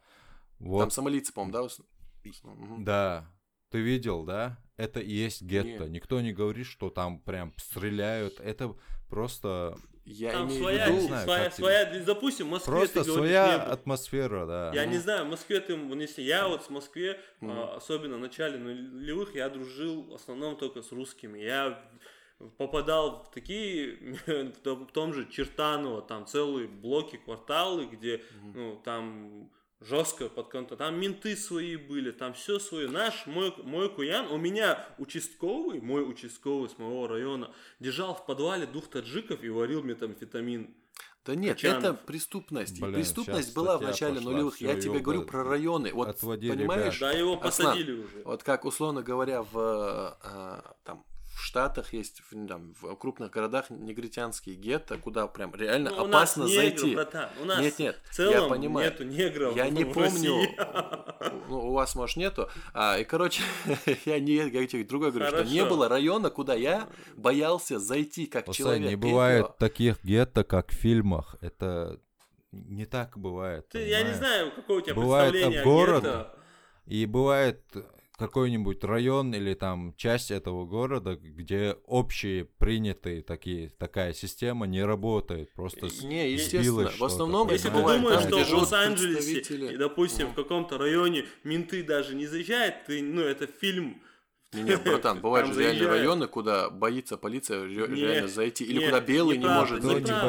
Вот, Там сомалийцы, по-моему, да? Мгм. да. Ты видел, да? Это и есть гетто. Не. Никто не говорит, что там прям стреляют. Это просто, Я Там имею своя, в не виду... знаю, своя, как тебе. своя, допустим, в Москве просто ты говоришь, своя не был. атмосфера, да. Я не Мгм. знаю, в Москве ты, ну, если я вот в Москве, Мгм. а, особенно в начале нулевых, я дружил в основном только с русскими. Я попадал в такие, в том- же Чертаново, там целые блоки, кварталы, где, ну, там жестко под контролем. Там менты свои были, там все свое. Наш, мой, мой куян, у меня участковый, мой участковый с моего района, держал в подвале двух таджиков и варил метамфетамин. Да нет, Качанов. это преступность. И Блин, преступность была в начале пошла, нулевых. Я тебе говорю про районы. Вот отводи понимаешь, ребят. Да, его Аслан, посадили уже. вот как условно говоря в а, там в Штатах есть в, там, в крупных городах негритянские гетто, куда прям реально Ну, у нас опасно негры, зайти. братан, у нас Нет, нет, в целом я понимаю. нету негров Я не помню, ну, у вас, может, нету. А, и, короче, я не я тебе другое говорю, что не Хорошо. было района, куда я боялся зайти как Хусейн, человек. не бывает это- таких гетто, как в фильмах. Это не так бывает. Ты- я не знаю, какое у тебя Бывает представление о города. гетто. И бывает какой-нибудь район или там часть этого города, где общие принятые такие, такая система не работает. Просто Не, естественно. В основном, Если ты думаешь, что в Лос-Анджелесе, и, допустим, в каком-то районе менты даже не заезжают, ты, ну, это фильм. Не, не, братан, бывают же реальные заезжают. районы, куда боится полиция реально зайти, или куда белый не может зайти. Да,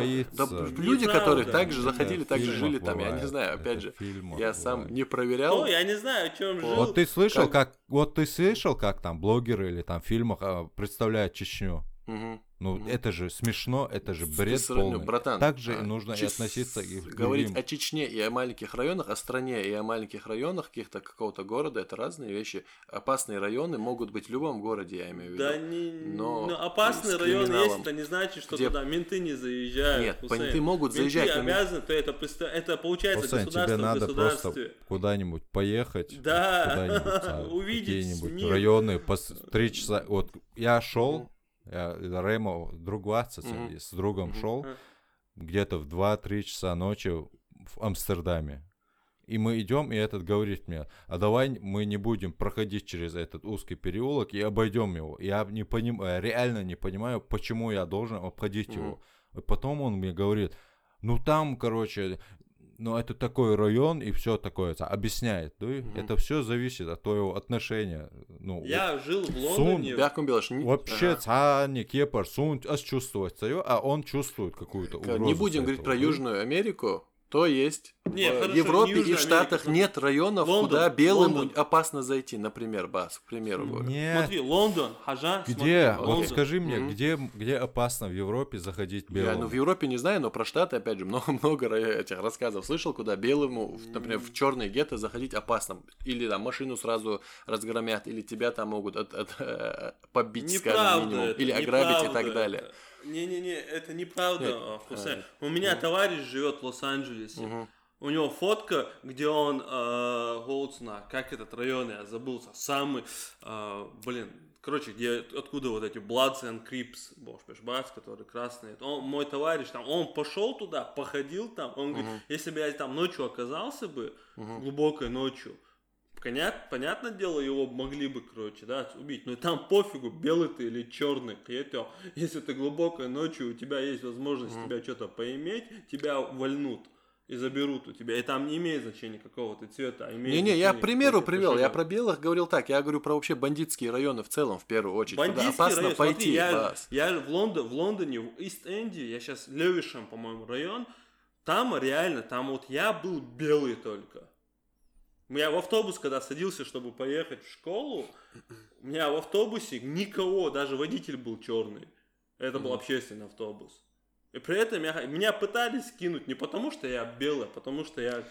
люди, которые Неправда. так же Это заходили, в так же фильмах жили там, я не знаю, опять же, я сам не проверял. Ну, я не знаю, о чем жил. Вот ты слышал, как- как... Вот ты слышал, как там блогеры или там в фильмах а, представляют Чечню? Ну, Мгм. это же смешно, это же бред сравнил, полный. братан, Так же а, нужно и чис- относиться и Говорить другим. о Чечне и о маленьких районах, о стране и о маленьких районах каких-то какого-то города, это разные вещи. Опасные районы могут быть в любом городе, я имею в виду. Да не, Но ну, опасный с район есть, это не значит, что Где- туда менты не заезжают. Нет, Хусейн. менты могут Менты заезжать, но мен- обязаны, то это, это получается Хусейн, государство тебе в надо просто куда-нибудь поехать. Да, куда-нибудь, а, увидеть какие-нибудь районы по три часа. Вот я шел, я Ремо друг 20, Мгм. с другом Мгм. шел где-то в 2-3 часа ночи в Амстердаме. И мы идем, и этот говорит мне, а давай мы не будем проходить через этот узкий переулок и обойдем его. Я не понимаю, реально не понимаю, почему я должен обходить Мгм. его. И потом он мне говорит, ну там, короче, ну это такой район и все такое, ца- объясняет. Да? Мгм. Это все зависит от твоего отношения. Ну, Я жил в Сун, Лондоне. Не- Вообще, Ага. цани, кепар, сунь, аж чувствовать свое, а он чувствует какую-то угрозу. Не будем говорить этого, про да? Южную Америку, то есть Не, в хорошо, Европе Южная и в Штатах Америка, нет районов, Лондон, куда белым Лондон. опасно зайти, например, Бас, к примеру говорю. Нет. Смотри, Лондон, Хажа, Где? смотри, Вот Лондон. скажи мне, Мгм. где, где опасно в Европе заходить Я, белому? ну, в Европе не знаю, но про Штаты, опять же, много, много ра- этих рассказов слышал, куда белому, например, в черные гетто заходить опасно. Или там машину сразу разгромят, или тебя там могут от- от- э, побить, скажем, Неправда минимум, это, или ограбить и так далее. это. Не-не-не, это неправда, а, Хусейн. а, У меня товарищ живет в Лос-Анджелесе. У него фотка, где он э, Голдсна, как этот район, я забылся, самый, э, блин, короче, где, откуда вот эти Bloods and Crips, боже, баш, которые красные. Он, мой товарищ там, он пошел туда, походил там, он говорит, если бы я там ночью оказался бы, глубокой ночью, Понят, понятное дело, его могли бы, короче, да, убить. Но там пофигу, белый ты или черный. Если ты глубокой ночью, у тебя есть возможность тебя что-то поиметь, тебя вольнут и заберут у тебя. И там не имеет значения какого ты цвета, а имеет Не-не, я к примеру привел, я про белых говорил так, я говорю про вообще бандитские районы в целом, в первую очередь. Куда Бандитский опасно район, пойти, смотри, я, я в, Лондон, в Лондоне, в Ист-Энде, я сейчас Левишем, по-моему, район, там реально, там вот я был белый только. Я в автобус, когда садился, чтобы поехать в школу, у меня в автобусе никого, даже водитель был черный. Это был общественный автобус. И при этом я, меня пытались скинуть не потому, что я белый, а потому что я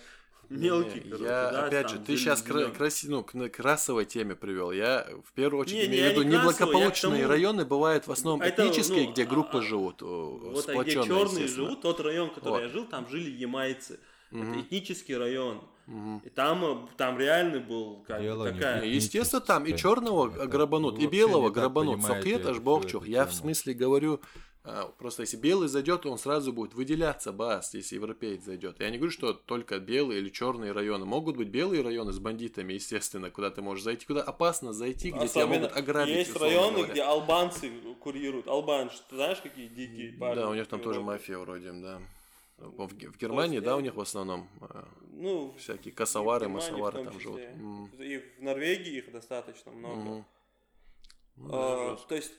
мелкий, Не, короче, я, да, опять там, же, ты сейчас зелёный. ну, к к расовой теме привел. Я в первую очередь Не, имею в виду не неблагополучные тому- районы бывают в основном это, этнические, ну, где а- группы а- живут, о, Вот а где черные живут, тот район, который Вот. я жил, там жили ямайцы. Мгм. Это этнический район. Мгм. И там, э, там реально был как Дело такая... Не, Естественно, там и черного Это грабанут, и белого грабанут. богчух. эту Я в смысле говорю, а, просто если белый зайдет, он сразу будет выделяться, бас, если европеец зайдет. Я не говорю, что только белые или черные районы. Могут быть белые районы с бандитами, естественно, куда ты можешь зайти, куда опасно зайти, где тебя Особенно могут ограбить. есть районы, говоря. где албанцы курируют. Албанцы, ты знаешь, какие дикие парни? Да, у них там тоже мафия вроде, да. В, в Германии, есть, да, у них в основном э, Ну, всякие косовары, массовары там живут. И в Норвегии их достаточно много. мгм. Ну, А, то есть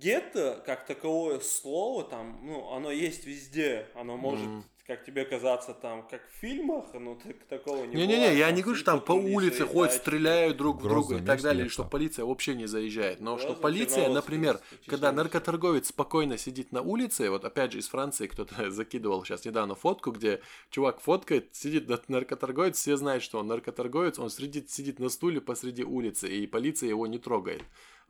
гетто как таковое слово там, ну, оно есть везде. Оно может, Мгм. Как тебе казаться, там, как в фильмах, но так, такого не Не-не-не, я не говорю, что там по улице ходят, стреляют друг в друга и так далее, что полиция вообще не заезжает. Но что полиция, например, когда наркоторговец спокойно сидит на улице, вот опять же из Франции кто-то закидывал сейчас недавно фотку, где чувак фоткает, сидит на- наркоторговец, все знают, что он наркоторговец, он сидит, сидит на стуле посреди улицы, и полиция его не трогает.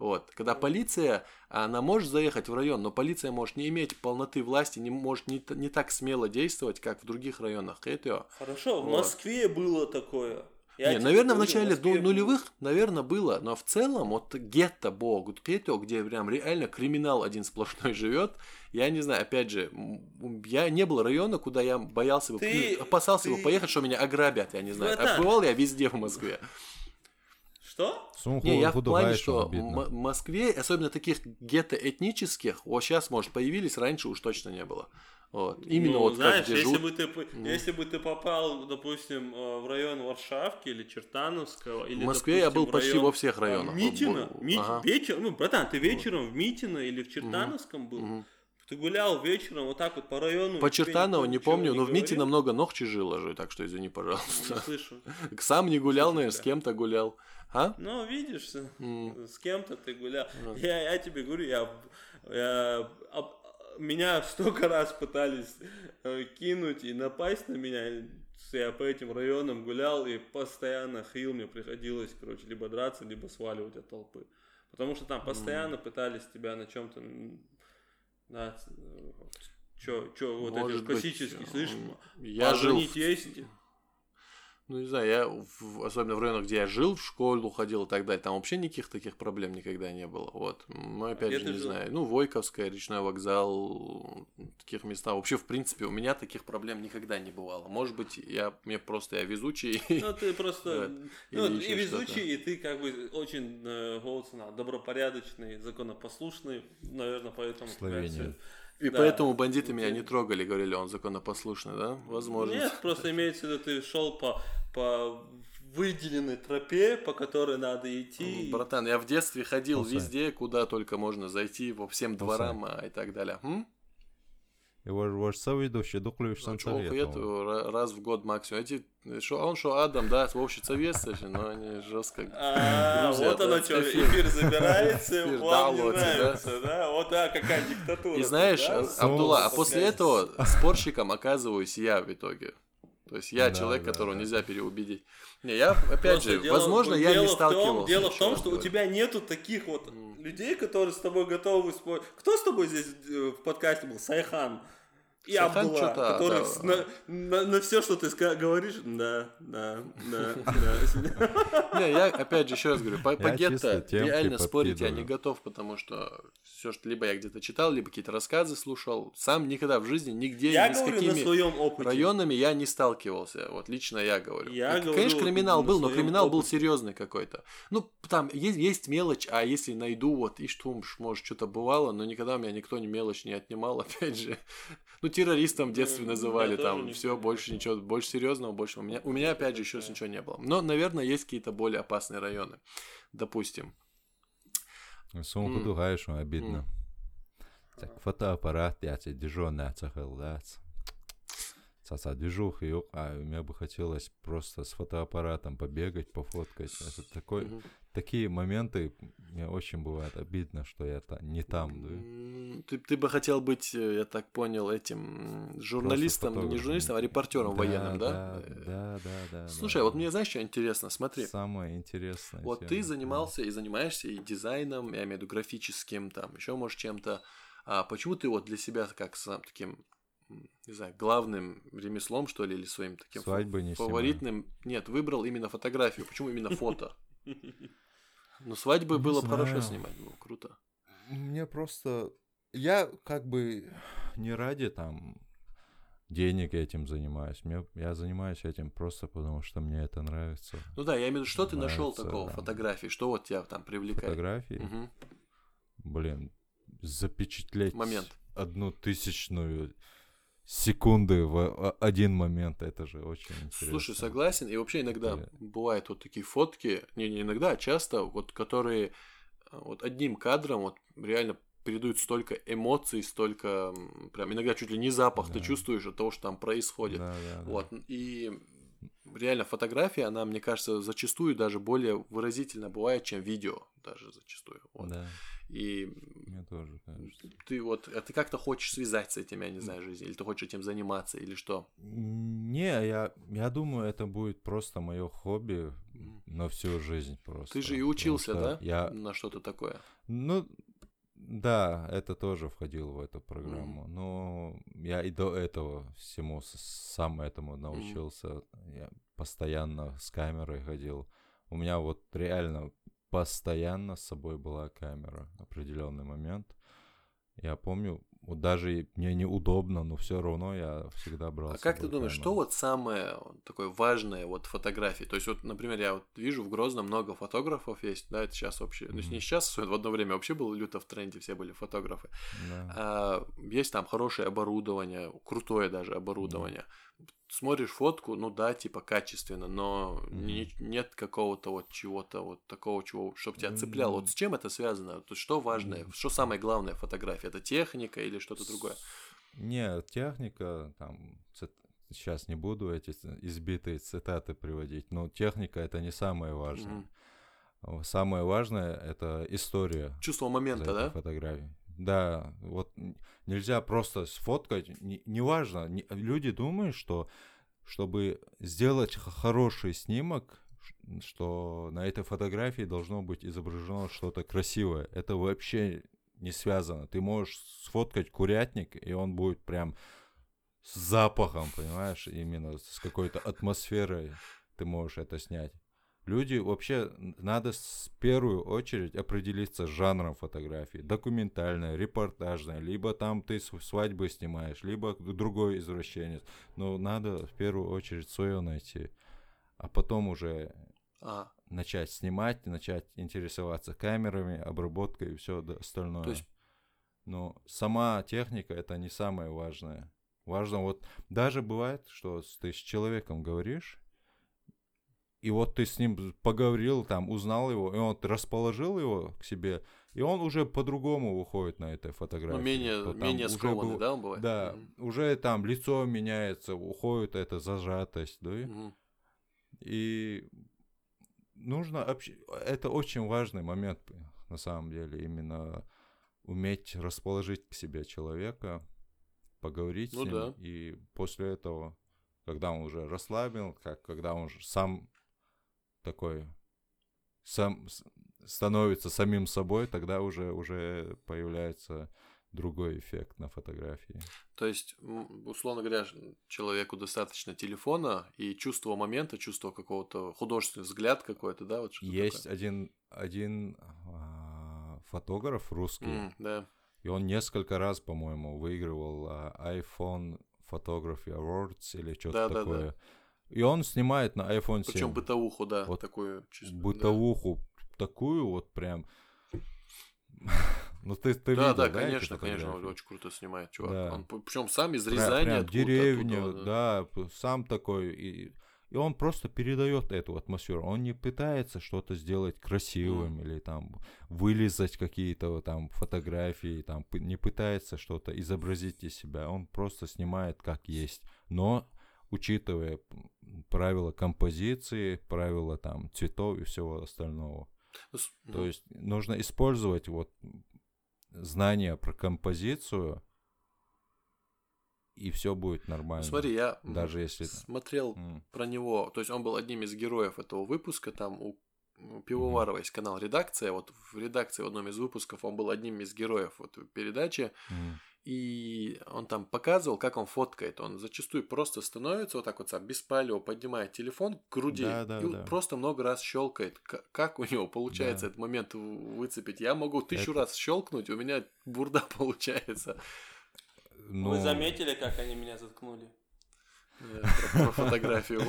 Вот. Когда полиция, она может заехать в район, но полиция может не иметь полноты власти, не может не, не так смело действовать, как в других районах. Это Хорошо, в Вот. Москве было такое. Я не, наверное, в начале ну- было. нулевых, наверное, было, но в целом, вот гетто бог, вот гетто, где прям реально криминал один сплошной живет, я не знаю, опять же, я не был района, куда я боялся бы, Ты- ну, опасался бы ты- поехать, что меня ограбят, я не знаю. А Братан. бывал я везде в Москве. Что? Не, я в плане, что. М- Москве, особенно таких гетто-этнических, вот сейчас, может, появились, раньше уж точно не было. Вот. Именно Ну, вот знаешь, как если бы ты Ну. если бы ты попал, допустим, э, в район Варшавки или Чертановского, или В Москве я был допустим, в почти район, во всех а, районах. Митина, Был- Мит- ага. вечер, ну, братан, ты вечером в Митино или в Чертановском был, Мгм. ты гулял вечером вот так вот по району. По Чертанову не помню, но в? Мите намного ногче жило же, так что извини, Не пожалуйста. слышу. Сам не гулял, наверное, с кем-то гулял. А? Ну, видишь, с- М. с кем-то ты гулял. Ну. Я, я тебе говорю, я Я, об- меня столько раз пытались э, кинуть и напасть на меня. Я по этим районам гулял и постоянно хил, мне приходилось, короче, либо драться, либо сваливать от толпы. Потому что там постоянно пытались тебя на чем-то, да, чё, чё, вот эти вот быть, классические, слышишь, Я жил есть, Ну, не знаю, я, в- особенно в районах, где я жил, в школу ходил и так далее, там вообще никаких таких проблем никогда не было. Вот. Ну, опять где же, не жил? знаю. Ну, Войковская, речной вокзал, таких местах. Вообще, в принципе, у меня таких проблем никогда не бывало. Может быть, я, мне просто я везучий. Ну, ты просто ну, и везучий, и ты как бы очень э, добропорядочный, законопослушный, наверное, поэтому... Словения. И Да. поэтому бандиты меня не трогали, говорили, он законопослушный, да? Возможно. Нет, просто имеется в виду, ты шел по, по выделенной тропе, по которой надо идти. Ну, Братан, я в детстве ходил Полсай. везде, куда только можно зайти, по всем дворам а, и так далее. М? Его ваш соведущий дуклюешь сам Чего хует ра- раз в год максимум. Эти, шо, он что, Адам, да, вообще советский, но они жестко. А, вот оно что, эфир. забирается, вам не нравится, да? Вот да, какая диктатура. И знаешь? А- Абдулла, а после этого спорщиком оказываюсь я в итоге. То есть я Да, человек, да, которого да. нельзя переубедить. Не, я, опять Просто же, дело- возможно, я дело не в том- сталкивался. Дело в том, что у говорю. тебя нету таких вот М. людей, которые с тобой готовы спорить. Кто с тобой здесь э, в подкасте был? Сайхан. И Сайхан Абдулла, чё-то, который да. с- на, на, на все, что ты ска- говоришь, да, да, да, да. Не, я опять же еще раз говорю, по, Я гетто реально спорить я не готов, потому что все, что либо я где-то читал, либо какие-то рассказы слушал, сам никогда в жизни нигде Я ни с какими районами я не сталкивался. Вот лично я говорю. Я Конечно, криминал на был, но криминал был серьезный какой-то. Ну, там есть, есть мелочь, а если найду, вот, и что, может, что-то бывало, но никогда у меня никто ни мелочь не отнимал, опять же. Ну, террористом в детстве Ну, называли, там, все, больше ничего, больше серьезного, больше у меня, у меня, опять же, еще ничего не было. Но, наверное, есть какие-то более опасные районы. Допустим. Сумку М. дугаешь, обидно. Так, фотоаппарат, я тебе дежурный цахалдац. Саса движуха, а мне бы хотелось просто с фотоаппаратом побегать, пофоткать. Это такой, Мгм. Такие моменты, мне очень бывает обидно, что я та- не там, да. Ты, ты бы хотел быть, э, я так понял, этим журналистом, не журналистом, а репортером военным, да? Да, да, да, да. Слушай, да. вот мне знаешь, что интересно? Смотри, Самое интересное. вот ты занимался и занимаешься и дизайном, я имею в виду графическим, там, еще, может, чем-то. А почему ты вот для себя как сам таким, не знаю, главным ремеслом, что ли, или своим таким Свадьбы не фаворитным, нет, выбрал именно фотографию? Почему именно фото? Ну, свадьбы Не было бы хорошо знаю. снимать, ну, круто. Мне просто... Я как бы не ради там денег этим занимаюсь. Мне, я занимаюсь этим просто потому, что мне это нравится. Ну да, я имею в виду, что ты нашел Нравится, такого в фотографии, что вот тебя там привлекает? Фотографии, Мгм. блин, запечатлеть Момент. одну тысячную секунды в о- один момент, это же очень интересно. Слушай, согласен. И вообще иногда Это- бывают вот такие фотки, не, не иногда, а часто, вот которые э, вот одним кадром вот реально передают столько эмоций, столько прям иногда чуть ли не запах ты Да. чувствуешь от того, что там происходит. Да, да, да. Вот и реально фотография, она, мне кажется, зачастую даже более выразительно бывает, чем видео даже зачастую. Вот. Да, И мне тоже кажется. ты вот, а ты как-то хочешь связать с этим, я не знаю, жизнь, или ты хочешь этим заниматься, или что? Не, я, я думаю, это будет просто мое хобби на всю жизнь просто. Ты же и учился, да? Я, На что-то такое. ну, да, это тоже входило в эту программу. Но я и до этого всему, сам этому научился. Я постоянно с камерой ходил. У меня вот реально постоянно с собой была камера определенный момент. Я помню, вот даже мне неудобно, но все равно я всегда брал А как ты думаешь, что камеру. вот самое такое важное вот фотографии? То есть вот, например, я вот вижу в Грозном много фотографов есть, да, это сейчас вообще, ну, Мгм. не сейчас, в одно время вообще было люто в тренде, все были фотографы. Да. А, есть там хорошее оборудование, крутое даже оборудование. Смотришь фотку, ну да, типа качественно, но Мгм. не- нет какого-то вот чего-то вот такого, чего, чтобы тебя цепляло. Вот с чем это связано? То что важное, М. что самое главное в фотографии? Это техника или что-то другое? Не, техника, там, сейчас не буду эти избитые цитаты приводить, но техника это не самое важное. О, Самое важное это история Чувство момента, да? фотографией. Да, вот нельзя просто сфоткать, не- неважно, не- люди думают, что чтобы сделать хороший снимок, что на этой фотографии должно быть изображено что-то красивое. Это вообще не связано. Ты можешь сфоткать курятник, и он будет прям с запахом, понимаешь, именно с какой-то атмосферой ты можешь это снять. Люди вообще надо с первую очередь определиться с жанром фотографии. Документальная, репортажная, либо там ты св- свадьбы снимаешь, либо другой извращенец. Но надо в первую очередь свое найти, а потом уже А, начать снимать, начать интересоваться камерами, обработкой и все остальное. То есть- Но сама техника это не самое важное. Важно вот даже бывает, что ты с человеком говоришь, и вот ты с ним поговорил, там, узнал его, и он расположил его к себе, и он уже по-другому выходит на этой фотографии. ну, менее, там менее скованный, был- да, он бывает? Да, Мгм. уже там лицо меняется, уходит эта зажатость, да, Мгм. и нужно общ- это очень важный момент на самом деле именно уметь расположить к себе человека, поговорить Ну с ним, да. и после этого, когда он уже расслабил, как когда он уже сам такой сам становится самим собой, тогда уже уже появляется другой эффект на фотографии. То есть, условно говоря, человеку достаточно телефона и чувства момента, чувства какого-то художественный взгляд какой-то, да, вот Есть один один а, фотограф русский, такое. М, да. И он несколько раз, по-моему, выигрывал а, iPhone Photography Awards или что-то Да-да-да. такое. И он снимает на iPhone 7. Причем бытовуху, да, Вот такую чувство. бытовуху такую вот прям... ну ты, ты Да, видел, да, эти конечно, конечно, он очень круто снимает, чувак. Да. Он причем сам из Рязани, прям деревню, оттуда, да, п- сам такой. И, и он просто передает эту атмосферу. Он не пытается что-то сделать красивым или там вылезать какие-то там фотографии, там не пытается что-то изобразить из себя. Он просто снимает как есть, но учитывая правила композиции, правила там цветов и всего остального. С- То есть нужно использовать вот знания про композицию, и все будет нормально. смотри, я даже если- смотрел М, про него, то есть он был одним из героев этого выпуска, там у Пивоварова есть канал «Редакция», вот в редакции в одном из выпусков он был одним из героев вот передачи, м, и он там показывал, как он фоткает. Он зачастую просто становится вот так вот сам, беспалево поднимает телефон к груди Да, да, и да. просто много раз щелкает. Как у него получается Да. этот момент выцепить? Я могу тысячу Это- раз щелкнуть, у меня бурда получается. ну, Вы заметили, как они меня заткнули? Э, Про фотографию.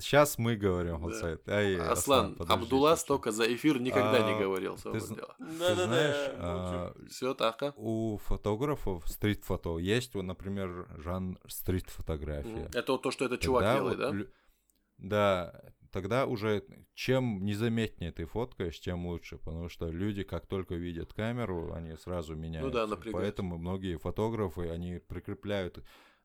Сейчас мы говорим, Да. Ай, Аслан, Абдулла столько за эфир никогда не А, говорил ты своего дела. Ты знаешь, а, Все так, а? у фотографов стрит-фото есть, вот, например, жанр стрит-фотография. Это то, что этот чувак делает, да? Да, тогда уже чем незаметнее ты фоткаешь, тем лучше, потому что люди, как только видят камеру, они сразу меняются. напрягаются. Поэтому многие фотографы, они прикрепляют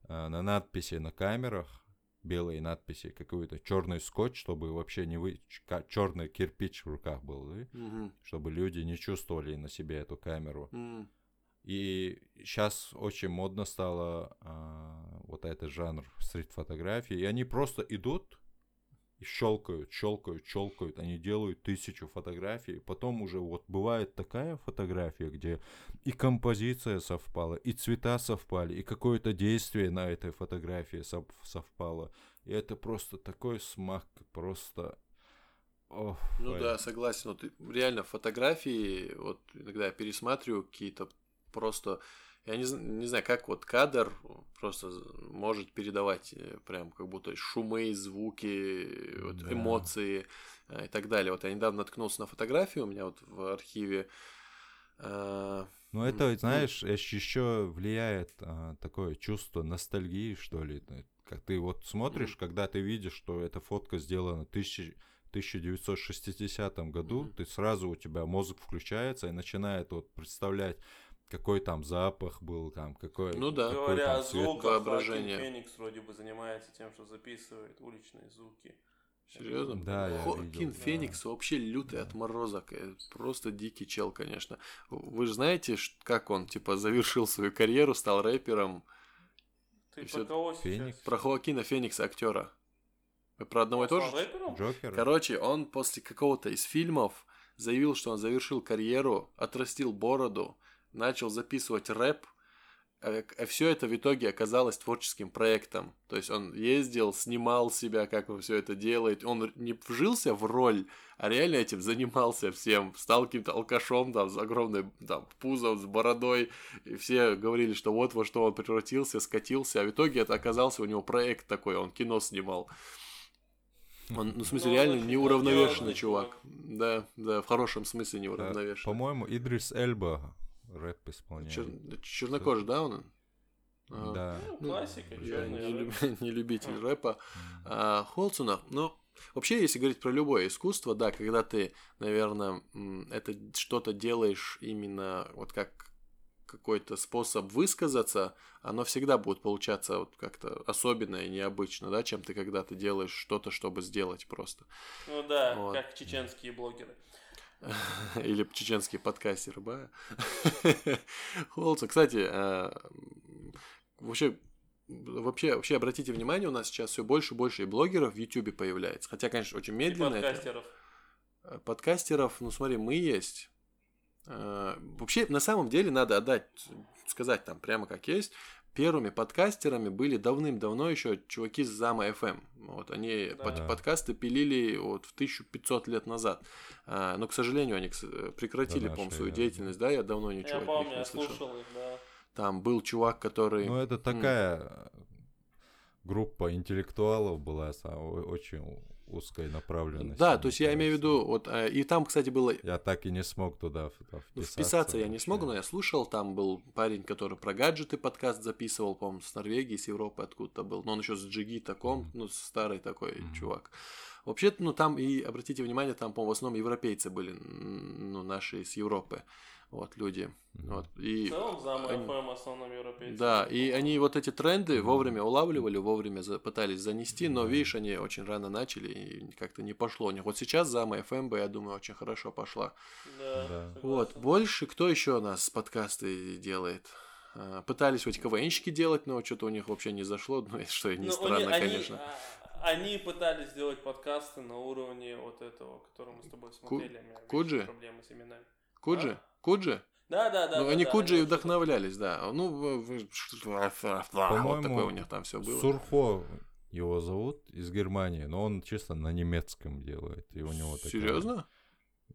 на надписи на камерах белые надписи какой-то черный скотч, чтобы вообще не вы черный кирпич в руках был, да? Мгм. чтобы люди не чувствовали на себе эту камеру. М. И сейчас очень модно стало а, вот этот жанр стрит-фотографии. И они просто идут и щелкают, щелкают, щелкают. Они делают тысячу фотографий. Потом уже вот бывает такая фотография, где и композиция совпала, и цвета совпали, и какое-то действие на этой фотографии сов- совпало. И это просто такой смак, просто... Ох, Ну ой. да, согласен. Вот реально фотографии, вот иногда я пересматриваю какие-то просто, я не, не знаю, как вот кадр просто может передавать э, прям как будто шумы, звуки, вот Да. эмоции э, и так далее. Вот я недавно наткнулся на фотографию у меня вот в архиве. э, Ну, это, ну- знаешь, еще влияет а, такое чувство ностальгии, что ли. Как ты вот смотришь, когда ты видишь, что эта фотка сделана в тысячи- 1960 году, Мгм. ты сразу у тебя мозг включается и начинает вот представлять, какой там запах был, там, какой, Ну да. какой Говоря там о звуках, воображение. Феникс вроде бы занимается тем, что записывает уличные звуки. Серьезно? Да, я Хоакин видел. Феникс вообще лютый отморозок. э, Просто дикий чел, конечно. Вы же знаете, как он, типа, завершил свою карьеру, стал рэпером. Ты И про всё- кого? Феникс? Про Хоакина Феникса, актера. Вы про одного и то Он стал же? рэпером? Джокер? Короче, он после какого-то из фильмов заявил, что он завершил карьеру, отрастил бороду, начал записывать рэп, а все это в итоге оказалось творческим проектом. То есть он ездил, снимал себя, как он все это делает. Он не вжился в роль, а реально этим занимался всем. Стал каким-то алкашом там, с огромной там, пузом, с бородой. И все говорили, что вот во что он превратился, скатился. А в итоге это оказался у него проект такой, он кино снимал. Он, ну, в смысле, Ну, реально неуравновешенный чувак. Да, да, в хорошем смысле Да, неуравновешенный. По-моему, Идрис Эльба рэп исполняет. Чер- чернокожий, да, он? Ага. Да. Ну, Ну, классика, Я черный не, люб- не любитель рэпа. А, Холцунов, ну, вообще, если говорить про любое искусство, да, когда ты, наверное, это что-то делаешь именно вот как какой-то способ высказаться, оно всегда будет получаться вот как-то особенно и необычно, да, чем ты когда ты делаешь что-то, чтобы сделать просто. Ну да, Вот. как чеченские блогеры. Или чеченские подкастеры, ба. Холца, кстати, а, вообще, вообще, вообще обратите внимание, у нас сейчас все больше и больше и блогеров в Ютубе появляется. Хотя, конечно, очень И медленно это. подкастеров. Э, Подкастеров, ну смотри, мы есть. Э, Вообще, на самом деле, надо отдать, сказать там прямо как есть. Первыми подкастерами были давным-давно еще чуваки с Зама FM. Вот они Да. под- Да. подкасты пилили вот в 1500 лет назад. А, но, к сожалению, они прекратили, по-моему, свою эры. деятельность, да, я давно Я ничего от них помню, не я слышал. слушал их, да. Там был чувак, который... Ну, это такая группа интеллектуалов была очень узкой направленностью. да, то есть я имею в виду, вот, э, и там, кстати, было Я так и не смог туда Ну, вписаться. вписаться я не смог, но я слушал. Там был парень, который про гаджеты подкаст записывал, по-моему, с Норвегии, с Европы откуда-то был. Но он еще с Джиги таком, Мгм. ну, старый такой Мгм. чувак. Вообще, ну, там и, обратите внимание, там, по-моему, в основном европейцы были, ну, наши из Европы, вот, люди. Вот, В и... целом, за они- МФМ в основном европейцы. Да, и они вот эти тренды вовремя улавливали, вовремя за- пытались занести, но, видишь, они очень рано начали и как-то не пошло у них. Вот сейчас зама ФМБ, я думаю, очень хорошо пошла. Да, Да. Вот, согласен. больше кто еще у нас подкасты делает? А, Пытались вот КВНщики делать, но что-то у них вообще не зашло, ну, и что и не Ну, странно, они, они- конечно. а, Они пытались сделать подкасты на уровне вот этого, который мы с тобой смотрели. у меня Куджи? Проблемы с именами. Куджи? а? Куджи? Да, да, да. ну, да, они да, Куджи и вдохновлялись, да. Ну, вот такое у них там все было. Сурхо его зовут из Германии, но он чисто на немецком делает. И у него такая- Серьезно?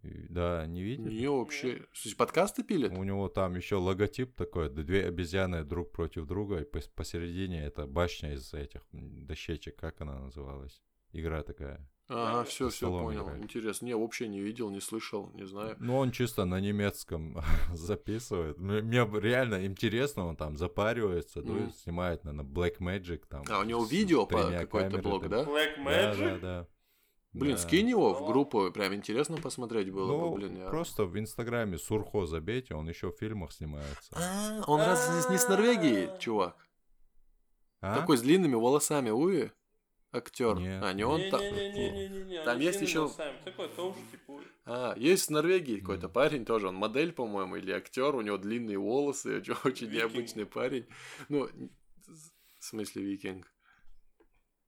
Да, не видел? Не вообще. То есть подкасты пилят? У него там еще логотип такой, две обезьяны друг против друга, и пос- посередине это башня из этих дощечек, как она называлась? Игра такая. Ага, Да, все, все понял. играют. Интересно. Не, вообще не видел, не слышал, не знаю. Ну, он чисто на немецком записывает. Мне реально интересно, он там запаривается, Мгм. дует, снимает на Black Magic там. А, у него видео по какой-то блог, да? Black Да, Magic? да, да. Блин, Да. скинь его в группу, прям интересно посмотреть было Ну, бы, блин. я- просто в Инстаграме Сурхо забейте, он еще в фильмах снимается. А, он раз не с Норвегии, чувак? А? Такой с длинными волосами, уи? Актер. Нет. А, не он там. Не-не-не-не-не-не. Там они есть сильно еще- сами. Такой тоже типа. А, есть в Норвегии какой-то Мгм. парень тоже, он модель, по-моему, или актер, у него длинные волосы, очень, Викинг. необычный парень. Ну, в смысле викинг.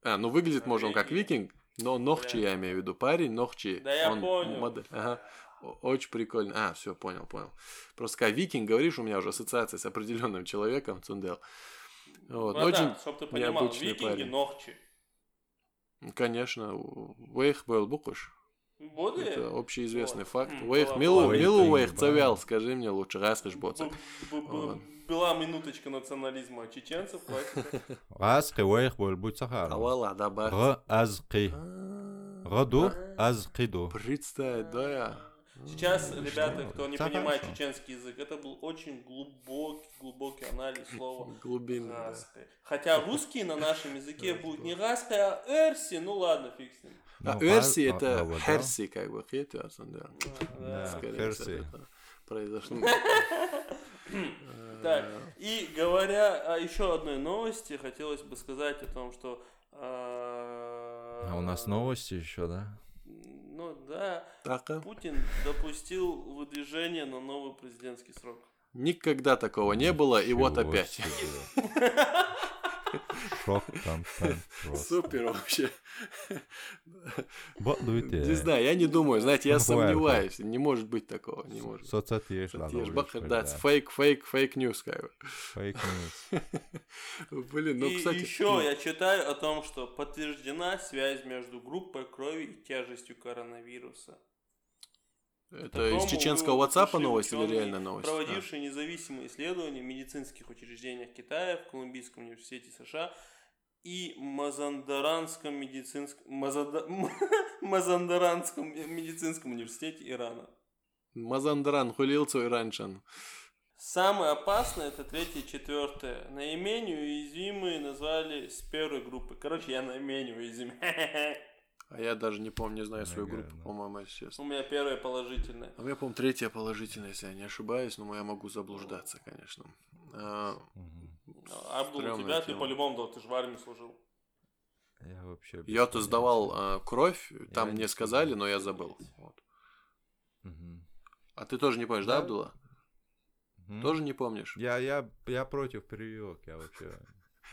А, ну выглядит, может, он как викинг, но Нохчи Бля. я имею в виду, парень Нохчи. Да я он понял. модель. Ага. Очень прикольно. А, все, понял, понял. Просто когда викинг говоришь, у меня уже ассоциация с определенным человеком, Цундел. Вот, ну, очень, чтобы ты понимал, необычный викинги парень. ногчи. Конечно, Вейх был Букуш. Буду? Это общеизвестный Вот. факт. М, Вейх Милу, Милу Вейх, Вейх. Цавял, скажи мне лучше, раз лишь боцак. Б- б- Вот. Была минуточка национализма чеченцев. Азқи уайх бол будь сахар. Хавала, да, бар. Г азқи. Году а, азқиду. Представь, да, я. Сейчас, М, ребята, кто не понимает хорошо. чеченский язык, это был очень глубокий, глубокий анализ слова Глубинный, да. «раска». Хотя русский на нашем языке будет не раска, а эрси, ну ладно, фиг с ним. А Ну, Эрси а- это а да. Херси, как бы, хетуарсон, да. Да, Херси. произошло. Так, и говоря о еще одной новости, хотелось бы сказать о том, что А у нас новости еще, да? Да, Так, а? Путин допустил выдвижение на новый президентский срок. Никогда такого не было, и вот опять. Шок контент просто. Супер вообще. Do you Не знаю, я не думаю, знаете, я Ну, сомневаюсь. Не может быть такого, не может. Соцсеть Ти ж бах, да, фейк, фейк, фейк ньюс, как бы. Фейк ньюс. Блин, ну, и кстати... еще я читаю о том, что подтверждена связь между группой крови и тяжестью коронавируса. Это из Такому чеченского выводу WhatsApp новость или реальная новость? А. Проводившие независимые исследования в медицинских учреждениях Китая, в Колумбийском университете США и Мазандаранском медицинском, Мазада- Мазандаранском медицинском университете Ирана. А. Мазандран, Хулилцу и Ранчан. Самое опасное это третье и четвертое. Наименее уязвимые назвали с первой группы. Короче, я наименее уязвим. А я даже не помню, не знаю свою Наверное. группу, по-моему, если честно. У меня первое положительное. А у меня, по-моему, третья положительная, если я не ошибаюсь, но я могу заблуждаться, конечно. А, Мгм. Абдул, у тебя ты по-любому, да, ты же в армии служил. Я вообще... Я-то сдавал а, кровь, там Я мне не сказали, но я забыл. Вот. А ты тоже не помнишь, да, Да. Абдула? Тоже не помнишь? Я, я, я против прививок, я вообще...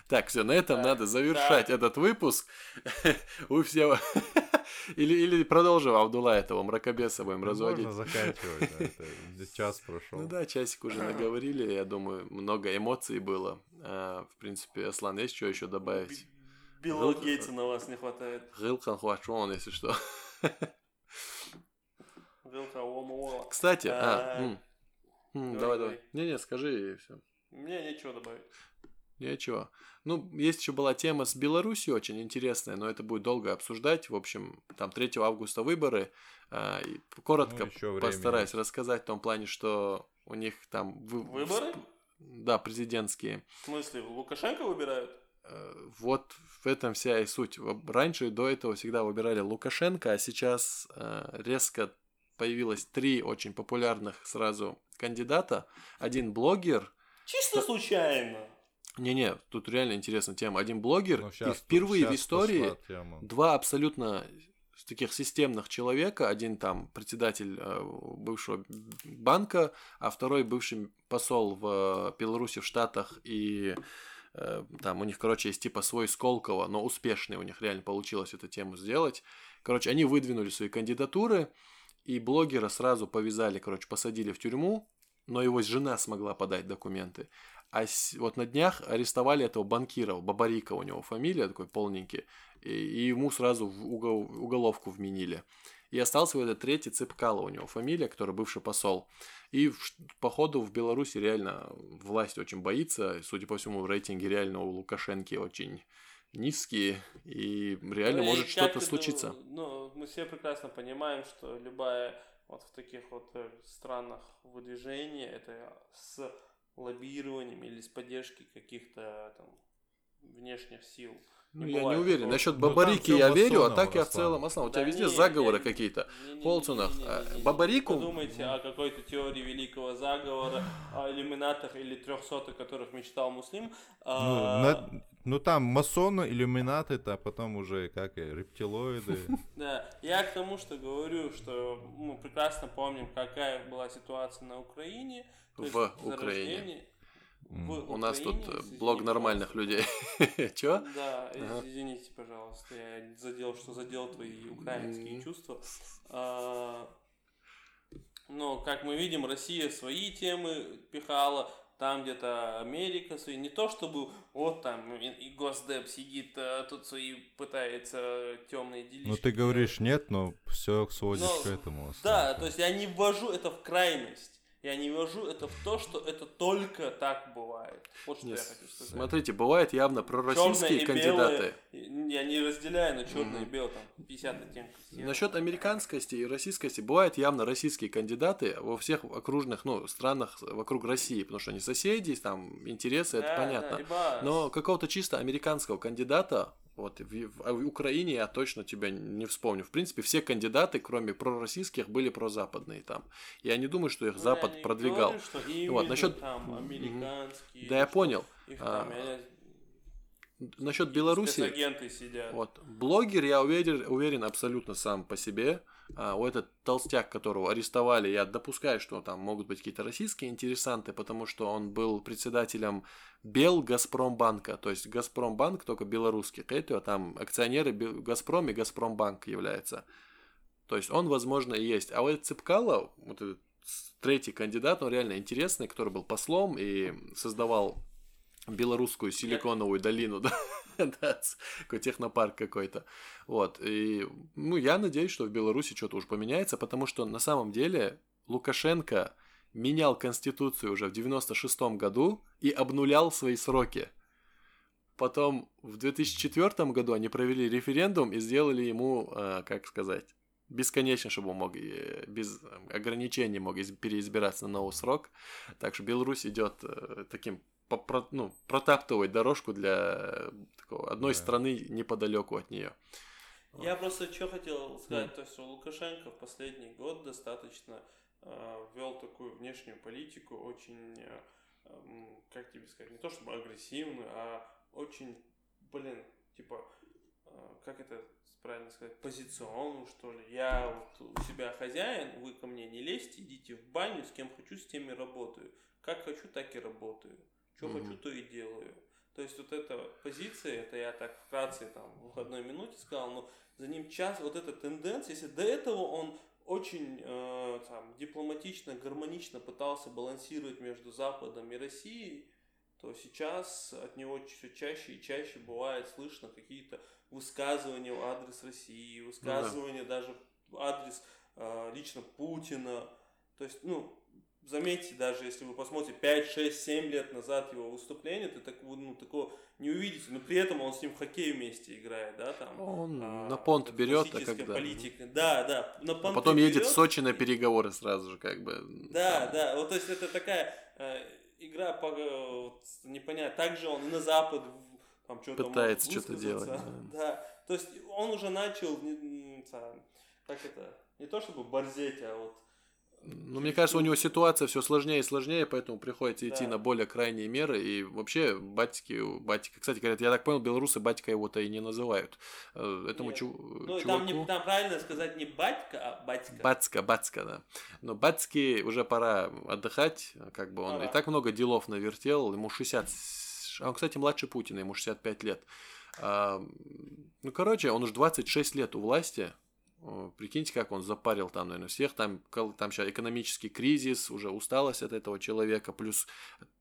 Так, все, на этом Так, надо завершать так. этот выпуск. У всего... Или, или продолжим Абдулла этого мракобеса будем Ну, разводить. Можно заканчивать, да, это час прошел. Ну да, часик уже наговорили, я думаю, много эмоций было. А, в принципе, Аслан, есть что еще добавить? Билла Гейтса на вас не хватает. Гылкан Хуачон, если что. Кстати, а, А, м. М, говори, давай, давай. Не-не, скажи и все. Мне нечего добавить. Ничего. Ну, есть еще была тема с Беларусью очень интересная, но это будет долго обсуждать. В общем, там 3 августа выборы. и коротко Ну, постараюсь есть. рассказать в том плане, что у них там... вы- Выборы? Да, президентские. В смысле, Лукашенко выбирают? Э, Вот в этом вся и суть. Раньше до этого всегда выбирали Лукашенко, а сейчас э, резко появилось три очень популярных сразу кандидата. Один блогер. Чисто случайно. Не-не, тут реально интересная тема. Один блогер, Ну, и щас- впервые в истории два абсолютно таких системных человека. Один там председатель э, бывшего банка, а второй бывший посол в Беларуси в Штатах и э, там у них, короче, есть типа свой Сколково, но успешный у них реально получилось эту тему сделать. Короче, они выдвинули свои кандидатуры, и блогера сразу повязали, короче, посадили в тюрьму, но его жена смогла подать документы. А вот на днях арестовали этого банкира, Бабарика у него фамилия, такой полненький, и, и ему сразу в угол- уголовку вменили. И остался вот этот третий Цыпкало у него фамилия, который бывший посол. И в походу в Беларуси реально власть очень боится. И, Судя по всему, рейтинги реально у Лукашенки очень низкие. И реально Ну, и может как что-то случиться. Ну, мы все прекрасно понимаем, что любая вот в таких вот э, странах выдвижение, это с лоббированием или с поддержкой каких-то там внешних сил. Ну, Не я не уверен. такого. Насчет Ну, Бабарики я верю, а так я в целом... Аслан, у тебя Да везде не, заговоры я- какие-то. А, Бабарику- Подумайте о какой-то теории великого заговора, о иллюминатах или трехсот, о которых мечтал Муслим. Ну, А, на- ну, там масоны, иллюминаты, а потом уже как и рептилоиды. Да, я к тому, что говорю, что мы прекрасно помним, какая была ситуация на Украине. В Украине. У нас тут э, блог нормальных людей. Чё? Да, извините, пожалуйста, я задел, что задел твои украинские чувства. А, но, как мы видим, Россия свои темы пихала, там где-то Америка. Не то чтобы вот там и, Госдеп сидит, а тут свои пытается темные делишки. Ну, ты говоришь нет, но все сводишь Но- к этому. Да, то есть я не ввожу это в крайность. Я не ввожу это в то, что это только так бывает. Вот что Не, я хочу сказать. Смотрите, бывают явно пророссийские кандидаты. белые, я не разделяю на черные и белые, там 50 оттенков. Насчет американскости и российскости бывают явно российские кандидаты во всех окружных ну, странах вокруг России, потому что они соседи, там интересы, это Да, понятно. да, либо Но какого-то чисто американского кандидата, вот в, в- а в Украине я точно тебя не вспомню. В принципе, все кандидаты, кроме пророссийских, были прозападные там. Я не думаю, что их Ну, Запад я продвигал. говорю, что именно Вот, насчет- там американские. Да, я понял. Их А, там, я- насчет Беларуси. Сидят. Вот. Блогер, я уверен, уверен абсолютно сам по себе. А, у этот толстяк, которого арестовали, я допускаю, что там могут быть какие-то российские интересанты, потому что он был председателем Бел Газпромбанка, то есть Газпромбанк только белорусский, это там акционеры Газпром и Газпромбанк является. То есть он, возможно, и есть. А вот Цыпкало, вот этот третий кандидат, он реально интересный, который был послом и создавал белорусскую силиконовую долину, да, да, какой технопарк какой-то. Вот, и, ну, я надеюсь, что в Беларуси что-то уж поменяется, потому что на самом деле Лукашенко менял конституцию уже в 96 году и обнулял свои сроки. Потом в 2004 году они провели референдум и сделали ему, э, как сказать, бесконечно, чтобы он мог э, без ограничений мог переизбираться на новый срок. Так что Беларусь идет э, таким по, ну, протаптывать дорожку для такого, одной да. страны неподалеку от нее. Я вот. просто что хотел сказать, mm. то есть Лукашенко в последний год достаточно э, ввел такую внешнюю политику, очень, э, э, как тебе сказать, не то чтобы агрессивную, а очень, блин, типа, э, как это правильно сказать, позиционную, что ли. Я вот у себя хозяин, вы ко мне не лезьте, идите в баню, с кем хочу, с теми работаю. Как хочу, так и работаю. Что mm-hmm. хочу, то и делаю. То есть вот эта позиция, это я так вкратце там в одной минуте сказал, но за ним час, вот эта тенденция, если до этого он очень э, там, дипломатично, гармонично пытался балансировать между Западом и Россией, то сейчас от него все чаще и чаще бывает слышно какие-то высказывания в адрес России, высказывания ну, да. даже в адрес э, лично Путина. То есть, ну, заметьте, даже если вы посмотрите 5, 6, 7 лет назад его выступление, ты так, ну, такого не увидите, но при этом он с ним в хоккей вместе играет, да, там. Он а, на понт берет, а когда. Политика. Да, да, на понт. А потом берет, едет в Сочи на переговоры сразу же, как бы. Да, там. да, вот то есть это такая э, игра по вот, непонятно. Также он и на Запад там что-то пытается что-то делать. Да. да, то есть он уже начал, как это, не то чтобы борзеть, а вот ну, мне кажется, у него ситуация все сложнее и сложнее, поэтому приходится идти да. на более крайние меры. И вообще, батики, батика, кстати, говорят, я так понял, белорусы батька его-то и не называют. Э, этому чу- ну, чуваку... там, не, там правильно сказать не батька, а батька. Бацка, бацка, да. Но батьки уже пора отдыхать, как бы он пора. и так много делов навертел, ему 60... А он, кстати, младше Путина, ему 65 лет. А, ну, короче, он уже 26 лет у власти, Прикиньте, как он запарил там, наверное, всех. Там, там сейчас экономический кризис, уже усталость от этого человека, плюс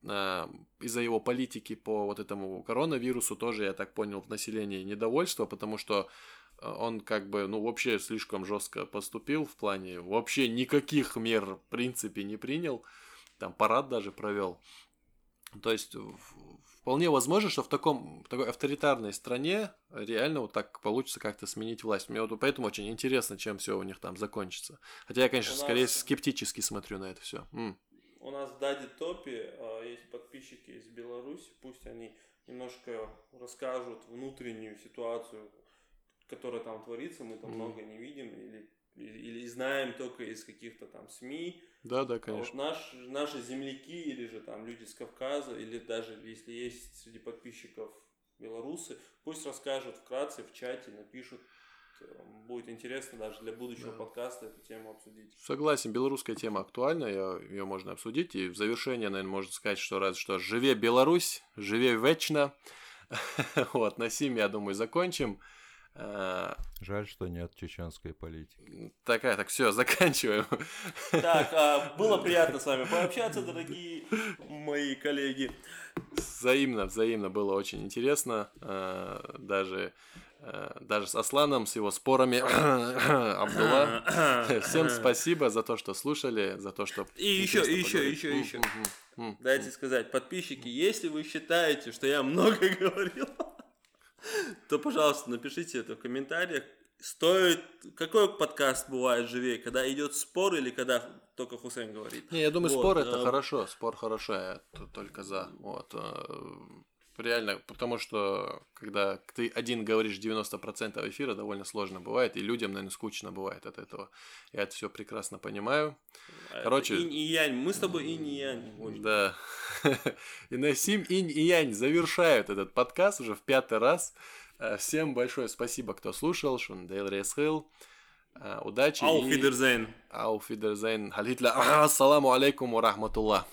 э, из-за его политики по вот этому коронавирусу тоже, я так понял, в населении недовольство, потому что э, он как бы, ну, вообще слишком жестко поступил в плане, вообще никаких мер в принципе не принял, там парад даже провел. То есть вполне возможно, что в таком в такой авторитарной стране реально вот так получится как-то сменить власть. Мне вот поэтому очень интересно, чем все у них там закончится. Хотя я, конечно, у скорее нас... скептически смотрю на это все. М. У нас в Дади Топе э, есть подписчики из Беларуси, пусть они немножко расскажут внутреннюю ситуацию, которая там творится, мы там mm. много не видим или, или, или знаем только из каких-то там СМИ, да, да, конечно. А вот наш, наши земляки или же там люди с Кавказа, или даже если есть среди подписчиков белорусы, пусть расскажут вкратце в чате, напишут. Будет интересно даже для будущего да. подкаста эту тему обсудить. Согласен, белорусская тема актуальна, ее, ее можно обсудить. И в завершение, наверное, можно сказать, что раз что живе Беларусь, живе вечно. вот, на сим, я думаю, закончим. Э, Жаль, что нет чеченской политики. Такая, так все, заканчиваем. Так, а, было приятно с вами пообщаться, дорогие мои коллеги. Взаимно, взаимно было очень интересно. Э, даже э, даже с Асланом, с его спорами Абдулла. Всем спасибо за то, что слушали, за то, что... И еще, и еще, еще, еще. Дайте сказать, подписчики, если вы считаете, что я много говорил, то, пожалуйста, напишите это в комментариях. Стоит... Какой подкаст бывает живее? Когда идет спор или когда только Хусейн говорит? Не, я думаю, вот, спор это э... хорошо. Спор хорошо, я только за. Вот. Э, реально, потому что когда ты один говоришь 90% эфира, довольно сложно бывает, и людям, наверное, скучно бывает от этого. Я это все прекрасно понимаю. А Короче- Инь и янь. Мы с тобой инь и янь. Да. И на Сим Инь и Янь завершают этот подкаст уже в пятый раз. Э, Всем большое спасибо, кто слушал. Шундейл Ресхил. Э, Удачи. Auf Wiedersehen. Halhitla. Ассаламу алейкум ва рахматуллах.